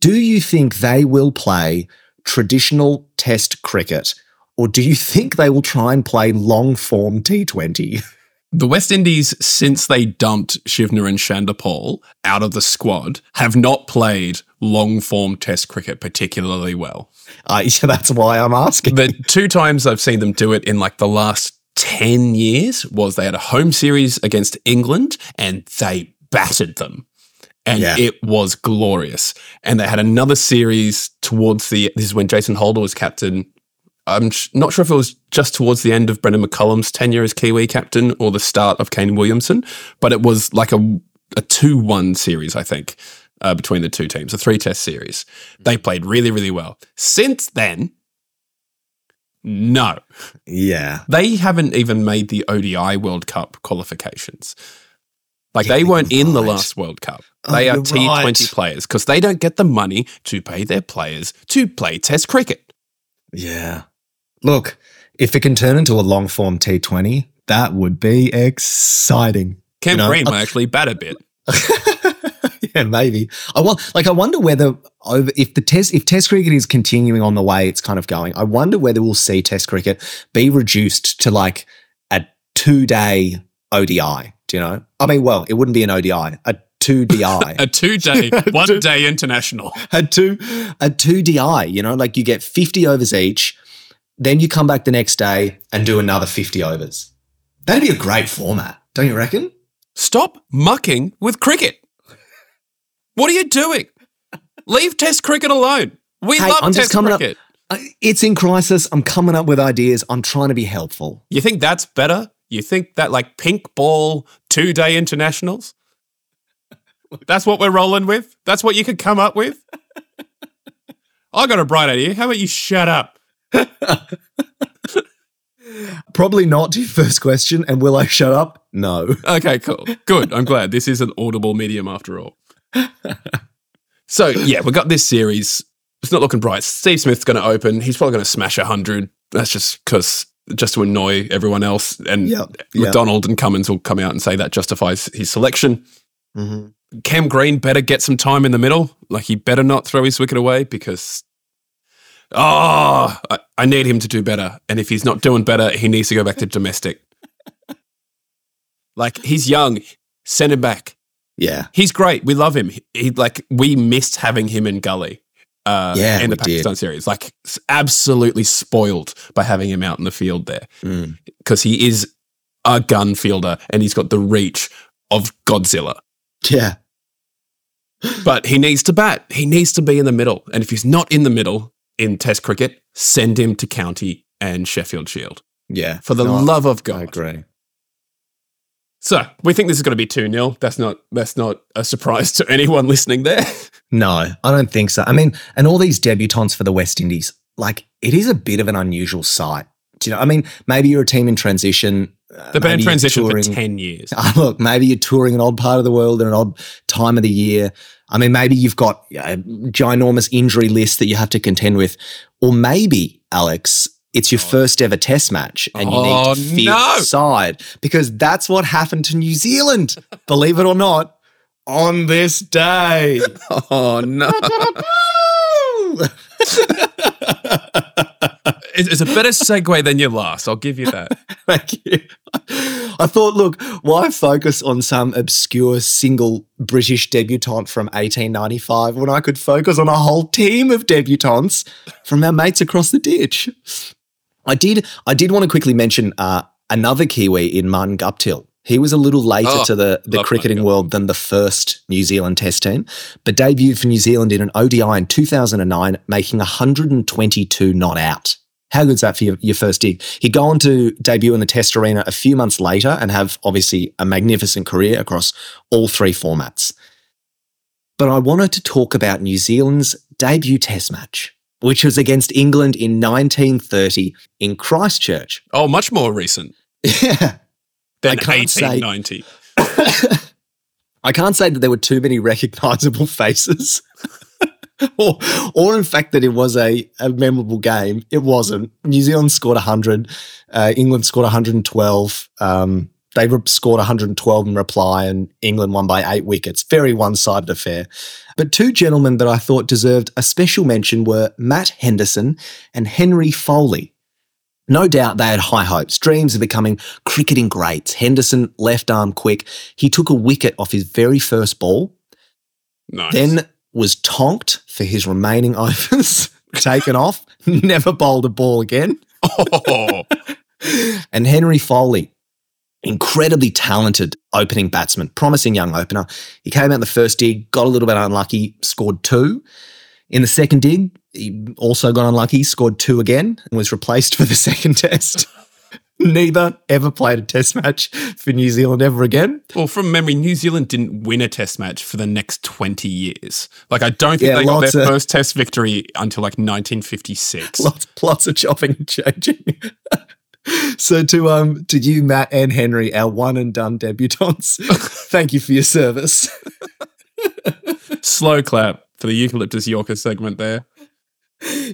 Do you think they will play traditional Test cricket, or do you think they will try and play long form T20? The West Indies, since they dumped Shivner and Chanderpaul out of the squad, have not played long form test cricket particularly well. Uh, yeah, that's why I'm asking. The two times I've seen them do it in like the last 10 years was they had a home series against England and they battered them. And Yeah. it was glorious. And they had another series towards the, this is when Jason Holder was captain. I'm sh- not sure if it was just towards the end of Brendon McCullum's tenure as Kiwi captain or the start of Kane Williamson, but it was like a, a 2 1 series, I think, uh, between the two teams, a three test series. They played really, really well. Since then, no. Yeah. They haven't even made the ODI World Cup qualifications. Like Yeah, they weren't in the last World Cup. Oh, They are you're T20 right. players because they don't get the money to pay their players to play Test cricket. Yeah. Look, if it can turn into a long form T20, that would be exciting. Cam You know, Green might actually bat a bit. yeah, maybe. I want like I wonder whether over if the test if Test cricket is continuing on the way it's kind of going. I wonder whether we'll see Test cricket be reduced to like a two day ODI. Do you know? I mean, well, it wouldn't be an ODI, a two DI. A two day, one day international. a two a two DI. You know, like you get fifty overs each, then you come back the next day and do another fifty overs. That'd be a great format, don't you reckon? Stop mucking with cricket. What are you doing? Leave Test cricket alone. We Hey, love I'm just Test coming up- cricket. I- It's in crisis. I'm coming up with ideas. I'm trying to be helpful. You think that's better? You think that like pink ball two day internationals? That's what we're rolling with? That's what you could come up with? I got a bright idea. How about you shut up? Probably not to your first question. And will I shut up? No. Okay, cool. Good. I'm glad. This is an audible medium after all. So, yeah, we've got this series. It's not looking bright. Steve Smith's going to open. He's probably going to smash 100. That's just because, just to annoy everyone else. And. McDonald and Cummins will come out and say that justifies his selection. Mhm. Cam Green better get some time in the middle. Like, he better not throw his wicket away because, oh, I, I need him to do better. And if he's not doing better, he needs to go back to domestic. like, he's young. Send him back. Yeah. He's great. We love him. He, he- like we missed having him in Gully. Uh, Yeah, in the we did. Pakistan series, like absolutely spoiled by having him out in the field there Mm. because he is a gun fielder and he's got the reach of Godzilla. Yeah. But he needs to bat. He needs to be in the middle. And if he's not in the middle in Test cricket, send him to County and Sheffield Shield Yeah. for the No, love of I God. agree. So we think this is going to be two 0 That's not that's not a surprise to anyone listening there. No, I don't think so. I mean, and all these debutants for the West Indies, like it is a bit of an unusual sight. Do you know? I mean, maybe you're a team in transition. uh, They've been in maybe you're transition for ten years. Ah, look, maybe you're touring an odd part of the world at an odd time of the year. I mean, maybe you've got a ginormous injury list that you have to contend with. Or maybe, Alex, it's your oh. first ever test match and you Oh, need to oh, feel no. side because that's what happened to New Zealand, believe it or not, on this day. Oh no! It's it's a better segue than your last. I'll give you that. Thank you. I thought, look, why focus on some obscure single British debutante from 1895 when I could focus on a whole team of debutantes from our mates across the ditch? I did. I did want to quickly mention uh, another Kiwi in Martin Guptill. He was a little later Oh, to the, the cricketing world than the first New Zealand Test team, but debuted for New Zealand in an ODI in 2009, making 122 not out. How good's that for your, your first dig? He'd go on to debut in the Test arena a few months later and have obviously a magnificent career across all three formats. But I wanted to talk about New Zealand's debut Test match, which was against England in 1930 in Christchurch. Oh, much more recent Yeah. than I can't say- I can't say that there were too many recognizable faces. or, or in fact that it was a, a memorable game. It wasn't. New Zealand scored 100. Uh, England scored 112. Um, they re- scored 112 in reply, and England won by eight wickets. Very one sided affair. But two gentlemen that I thought deserved a special mention were Matt Henderson and Henry Foley. No doubt they had high hopes, dreams of becoming cricketing greats. Henderson, left arm quick, he took a wicket off his very first ball, Nice. then was tonked for his remaining overs, taken off, never bowled a ball again. oh, And Henry Foley, incredibly talented opening batsman, promising young opener. He came out in the first dig, got a little bit unlucky, scored two. In the second dig, he also got unlucky, scored two again, and was replaced for the second test. Neither ever played a test match for New Zealand ever again. well, from memory, New Zealand didn't win a Test match for the next 20 years. Like, I don't think Yeah, they got their of- first Test victory until like 1956. Lots, lots of chopping and changing. so to um to you, Matt and Henry, our one and done debutantes, thank you for your service. Slow clap for the Eucalyptus Yorker segment there.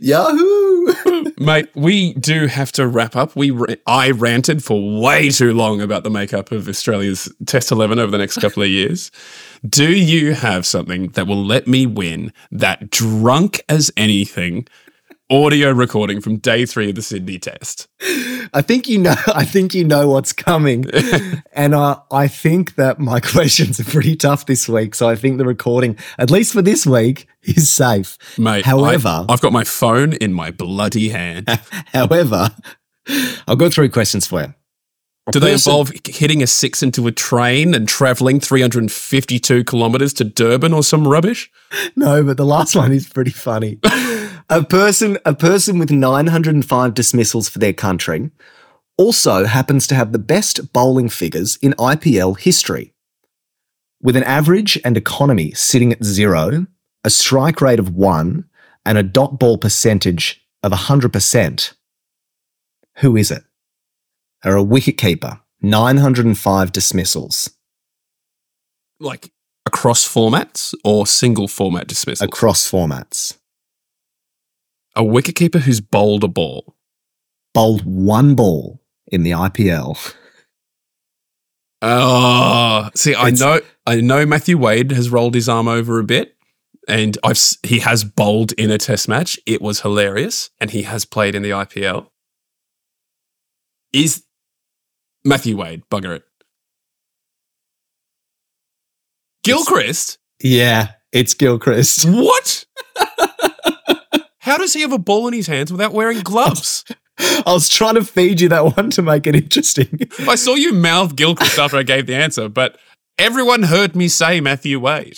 Yahoo! Mate, we do have to wrap up. We I ranted for way too long about the makeup of Australia's Test 11 over the next couple of years. Do you have something that will let me win that drunk as anything audio recording from day 3 of the Sydney test? I think you know. I think you know what's coming, and uh, I think that my questions are pretty tough this week. So I think the recording, at least for this week, is safe. Mate, However- I, I've got my phone in my bloody hand. However, I'll go through questions for you. A Do they person- involve hitting a six into a train and traveling 352 kilometers to Durban or some rubbish? No, but the last one is pretty funny. A person, a person with 905 dismissals for their country, also happens to have the best bowling figures in IPL history, with an average and economy sitting at zero, a strike rate of one, and a dot ball percentage of 100%. Who is it? Are a wicketkeeper, 905 dismissals Like across formats or single format dismissals? across formats. A wicketkeeper who's bowled a ball. Bowled one ball in the IPL. Oh, ah, see, I It's- know, I know. Matthew Wade has rolled his arm over a bit, and I've he has bowled in a Test match. It was hilarious, and he has played in the IPL. Is Matthew Wade bugger it? Gilchrist, Yeah, it's Gilchrist. what? How does he have a ball in his hands without wearing gloves? I was trying to feed you that one to make it interesting. I saw you mouth Gilchrist after I gave the answer, but everyone heard me say Matthew Wade.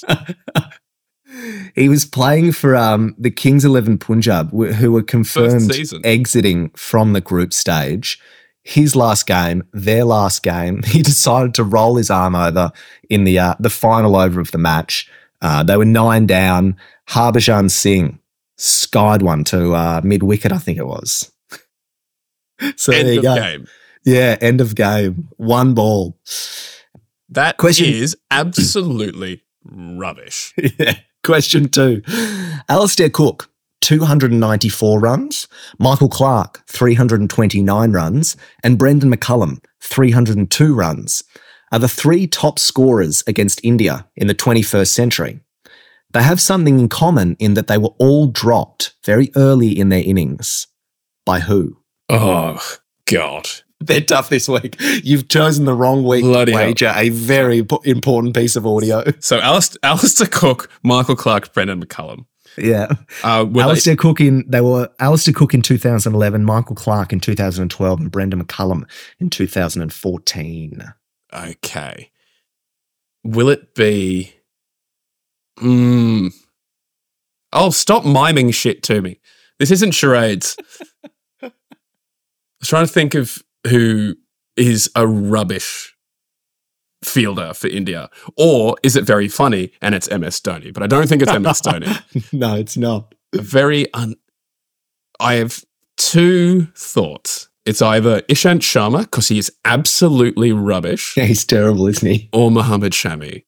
he was playing for um, the Kings 11 Punjab, who were confirmed exiting from the group stage. His last game, their last game, he decided to roll his arm over in the uh, the final over of the match. Uh, they were nine down. Harbhajan Singh skied one to uh, mid wicket, I think it was. so End there you of go. game. Yeah, end of game. One ball. That Question- is absolutely rubbish. Yeah. Question two. Alastair Cook, 294 runs. Michael Clarke, 329 runs. And Brendon McCullum, 302 runs, are the three top scorers against India in the 21st century. They have something in common in that they were all dropped very early in their innings. By who? Oh, God. They're tough this week. You've chosen the wrong week Bloody to hell. a very important piece of audio. So Alastair, Alastair Cook, Michael Clarke, Brendon McCullum. Yeah. Uh, were they- Cook in they were Alastair Cook in 2011, Michael Clarke in 2012, and Brendon McCullum in 2014. okay. Will it be. Mm, oh, stop miming shit to me. This isn't charades. I was trying to think of who is a rubbish fielder for India. Or is it very funny and it's MS Dhoni? But I don't think it's MS Dhoni. no, it's not. A very un. I have two thoughts. It's either Ishant Sharma, because he is absolutely rubbish, Yeah, he's terrible, isn't he? or Mohammed Shami.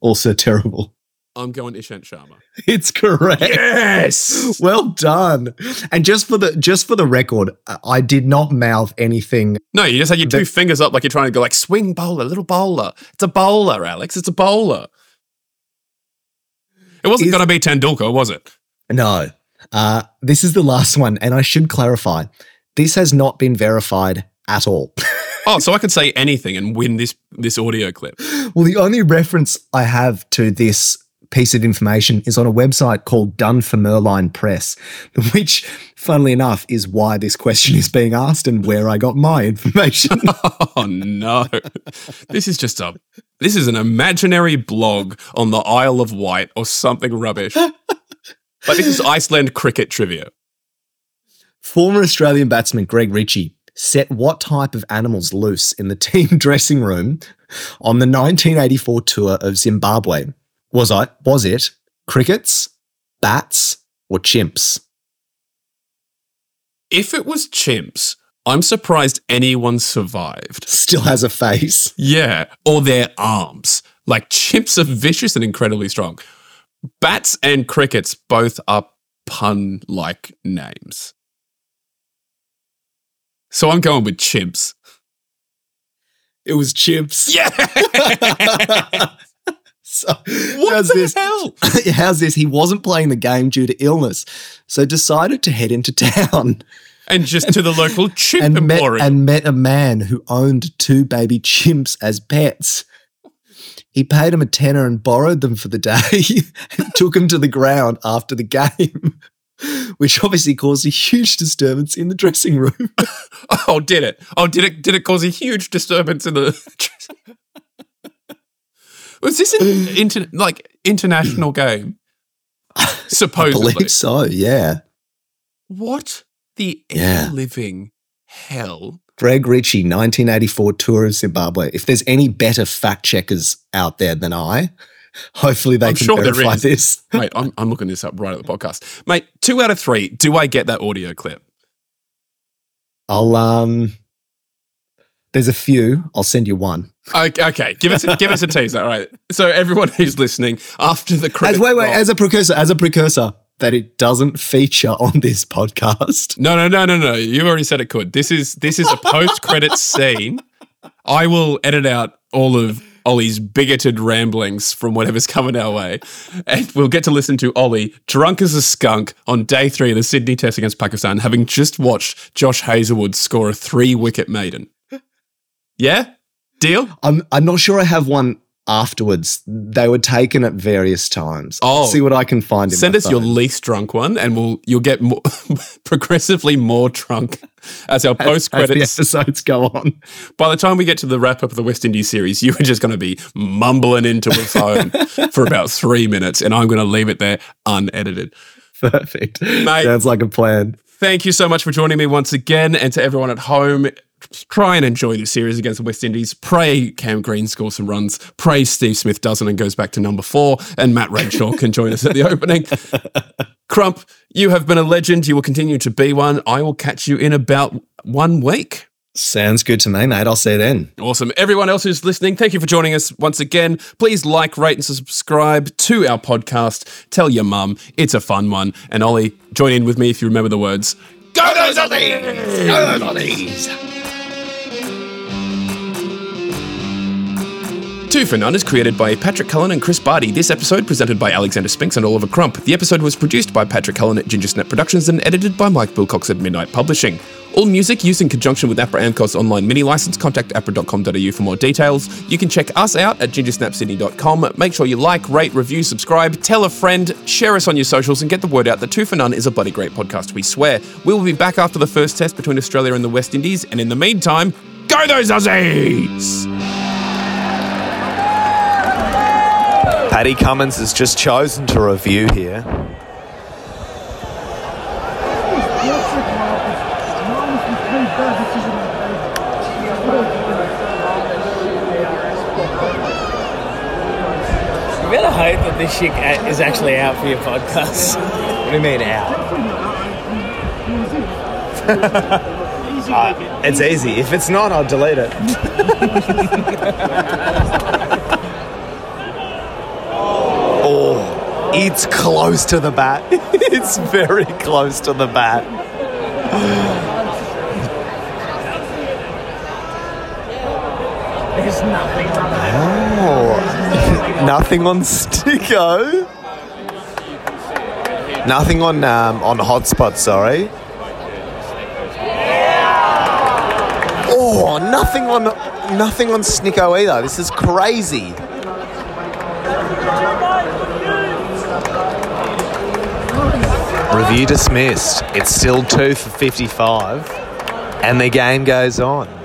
Also terrible. I'm going to Ishant Sharma. It's correct. Yes! Well done. And just for the just for the record, I- did not mouth anything. No, you just had your two fingers up like you're trying to go like swing bowler, little bowler. It's a bowler, Alex. It's a bowler. It wasn't Is- going to be Tendulkar, was it? No. Uh, this is the last one, and I should clarify. This has not been verified at all. Oh, so I could say anything and win this this audio clip. Well, the only reference I have to this piece of information is on a website called Done for Merline Press, which, funnily enough, is why this question is being asked and where I got my information. Oh no. This is just a this is an imaginary blog on the Isle of Wight or something rubbish. But this is Iceland cricket trivia. Former Australian batsman Greg Ritchie set what type of animals loose in the team dressing room on the 1984 tour of Zimbabwe? Was I was it crickets, bats, or chimps? If it was chimps, I'm surprised anyone survived. Still has a face. Yeah, or their arms. Like chimps are vicious and incredibly strong. Bats and crickets both are pun like names. So I'm going with chimps. It was chimps. Yeah. So, what the this? hell? How's this? He wasn't playing the game due to illness, so decided to head into town And just to the local chimp and met, and met a man who owned two baby chimps as pets. He paid him a tenner and borrowed them for the day and took them to the ground after the game, which obviously caused a huge disturbance in the dressing room. oh, did it? Oh, did it? Did it cause a huge disturbance in the? Was this an inter, like international game? I Supposedly. believe so, yeah. What the Yeah. living hell? Greg Ritchie, 1984 tour of Zimbabwe. If there's any better fact checkers out there than I, hopefully they I'm can sure verify this. Mate, I'm, I'm looking this up right at the podcast. Mate, two out of three. Do I get that audio clip? I'll um there's a few. I'll send you one. Okay, okay. give us a, give us a teaser. All right. So everyone who's listening after the credit As wait, wait, roll- as a precursor, as a precursor, that it doesn't feature on this podcast. No, no, no, no, no. You've already said it could. This is this is a post credit scene. I will edit out all of Ollie's bigoted ramblings from whatever's coming our way. And we'll get to listen to Ollie drunk as a skunk on day three of the Sydney test against Pakistan, having just watched Josh Hazlewood score a three wicket maiden. Yeah? Deal? I'm I'm not sure I have one afterwards. They were taken at various times. Oh. see what I can find. In Send us your least drunk one and we'll you'll get more, progressively more drunk as our post credits episodes go on. By the time we get to the wrap up of the West Indies series, you are just going to be mumbling into a phone for about three minutes, and I'm going to leave it there unedited. Perfect. Mate. Sounds like a plan. Thank you so much for joining me once again, and to everyone at home. Try and enjoy this series against the West Indies. Pray Cam Green scores some runs. Pray Steve Smith doesn't and goes back to number four, and Matt Renshaw can join us at the opening. Crump, you have been a legend. You will continue to be one. I will catch you in about one week. Sounds good to me, mate. I'll see you then. Awesome. Everyone else who's listening, thank you for joining us once again. Please like, rate, and subscribe to our podcast. Tell your mum. It's a fun one. And Ollie, join in with me if you remember the words. Go those Ollies! Go those Ollies! Two for None is created by Patrick Cullen and Chris Barty. This episode presented by Alexander Spinks and Oliver Crump. The episode was produced by Patrick Cullen at Ginger Snap Productions and edited by Mike Wilcox at Midnight Publishing. All music used in conjunction with APRA AMCOS online mini license. Contact apra.com.au for more details. You can check us out at gingersnapsydney.com. Make sure you like, rate, review, subscribe, tell a friend, share us on your socials, and get the word out that Two for None is a bloody great podcast, we swear. We will be back after the first test between Australia and the West Indies, and in the meantime, go those Aussies! Paddy Cummins has just chosen to review here. You better hope that this shit is actually out for your podcast. What do you mean out? Uh, it's easy. If it's not, I'll delete it. it's close to the bat. it's very close to the bat. There's nothing. Oh, nothing on Sticko. Nothing on um, on hotspot. Sorry. Oh, nothing on nothing on Snicko either. This is crazy. Review dismissed. It's still two for fifty-five, and the game goes on.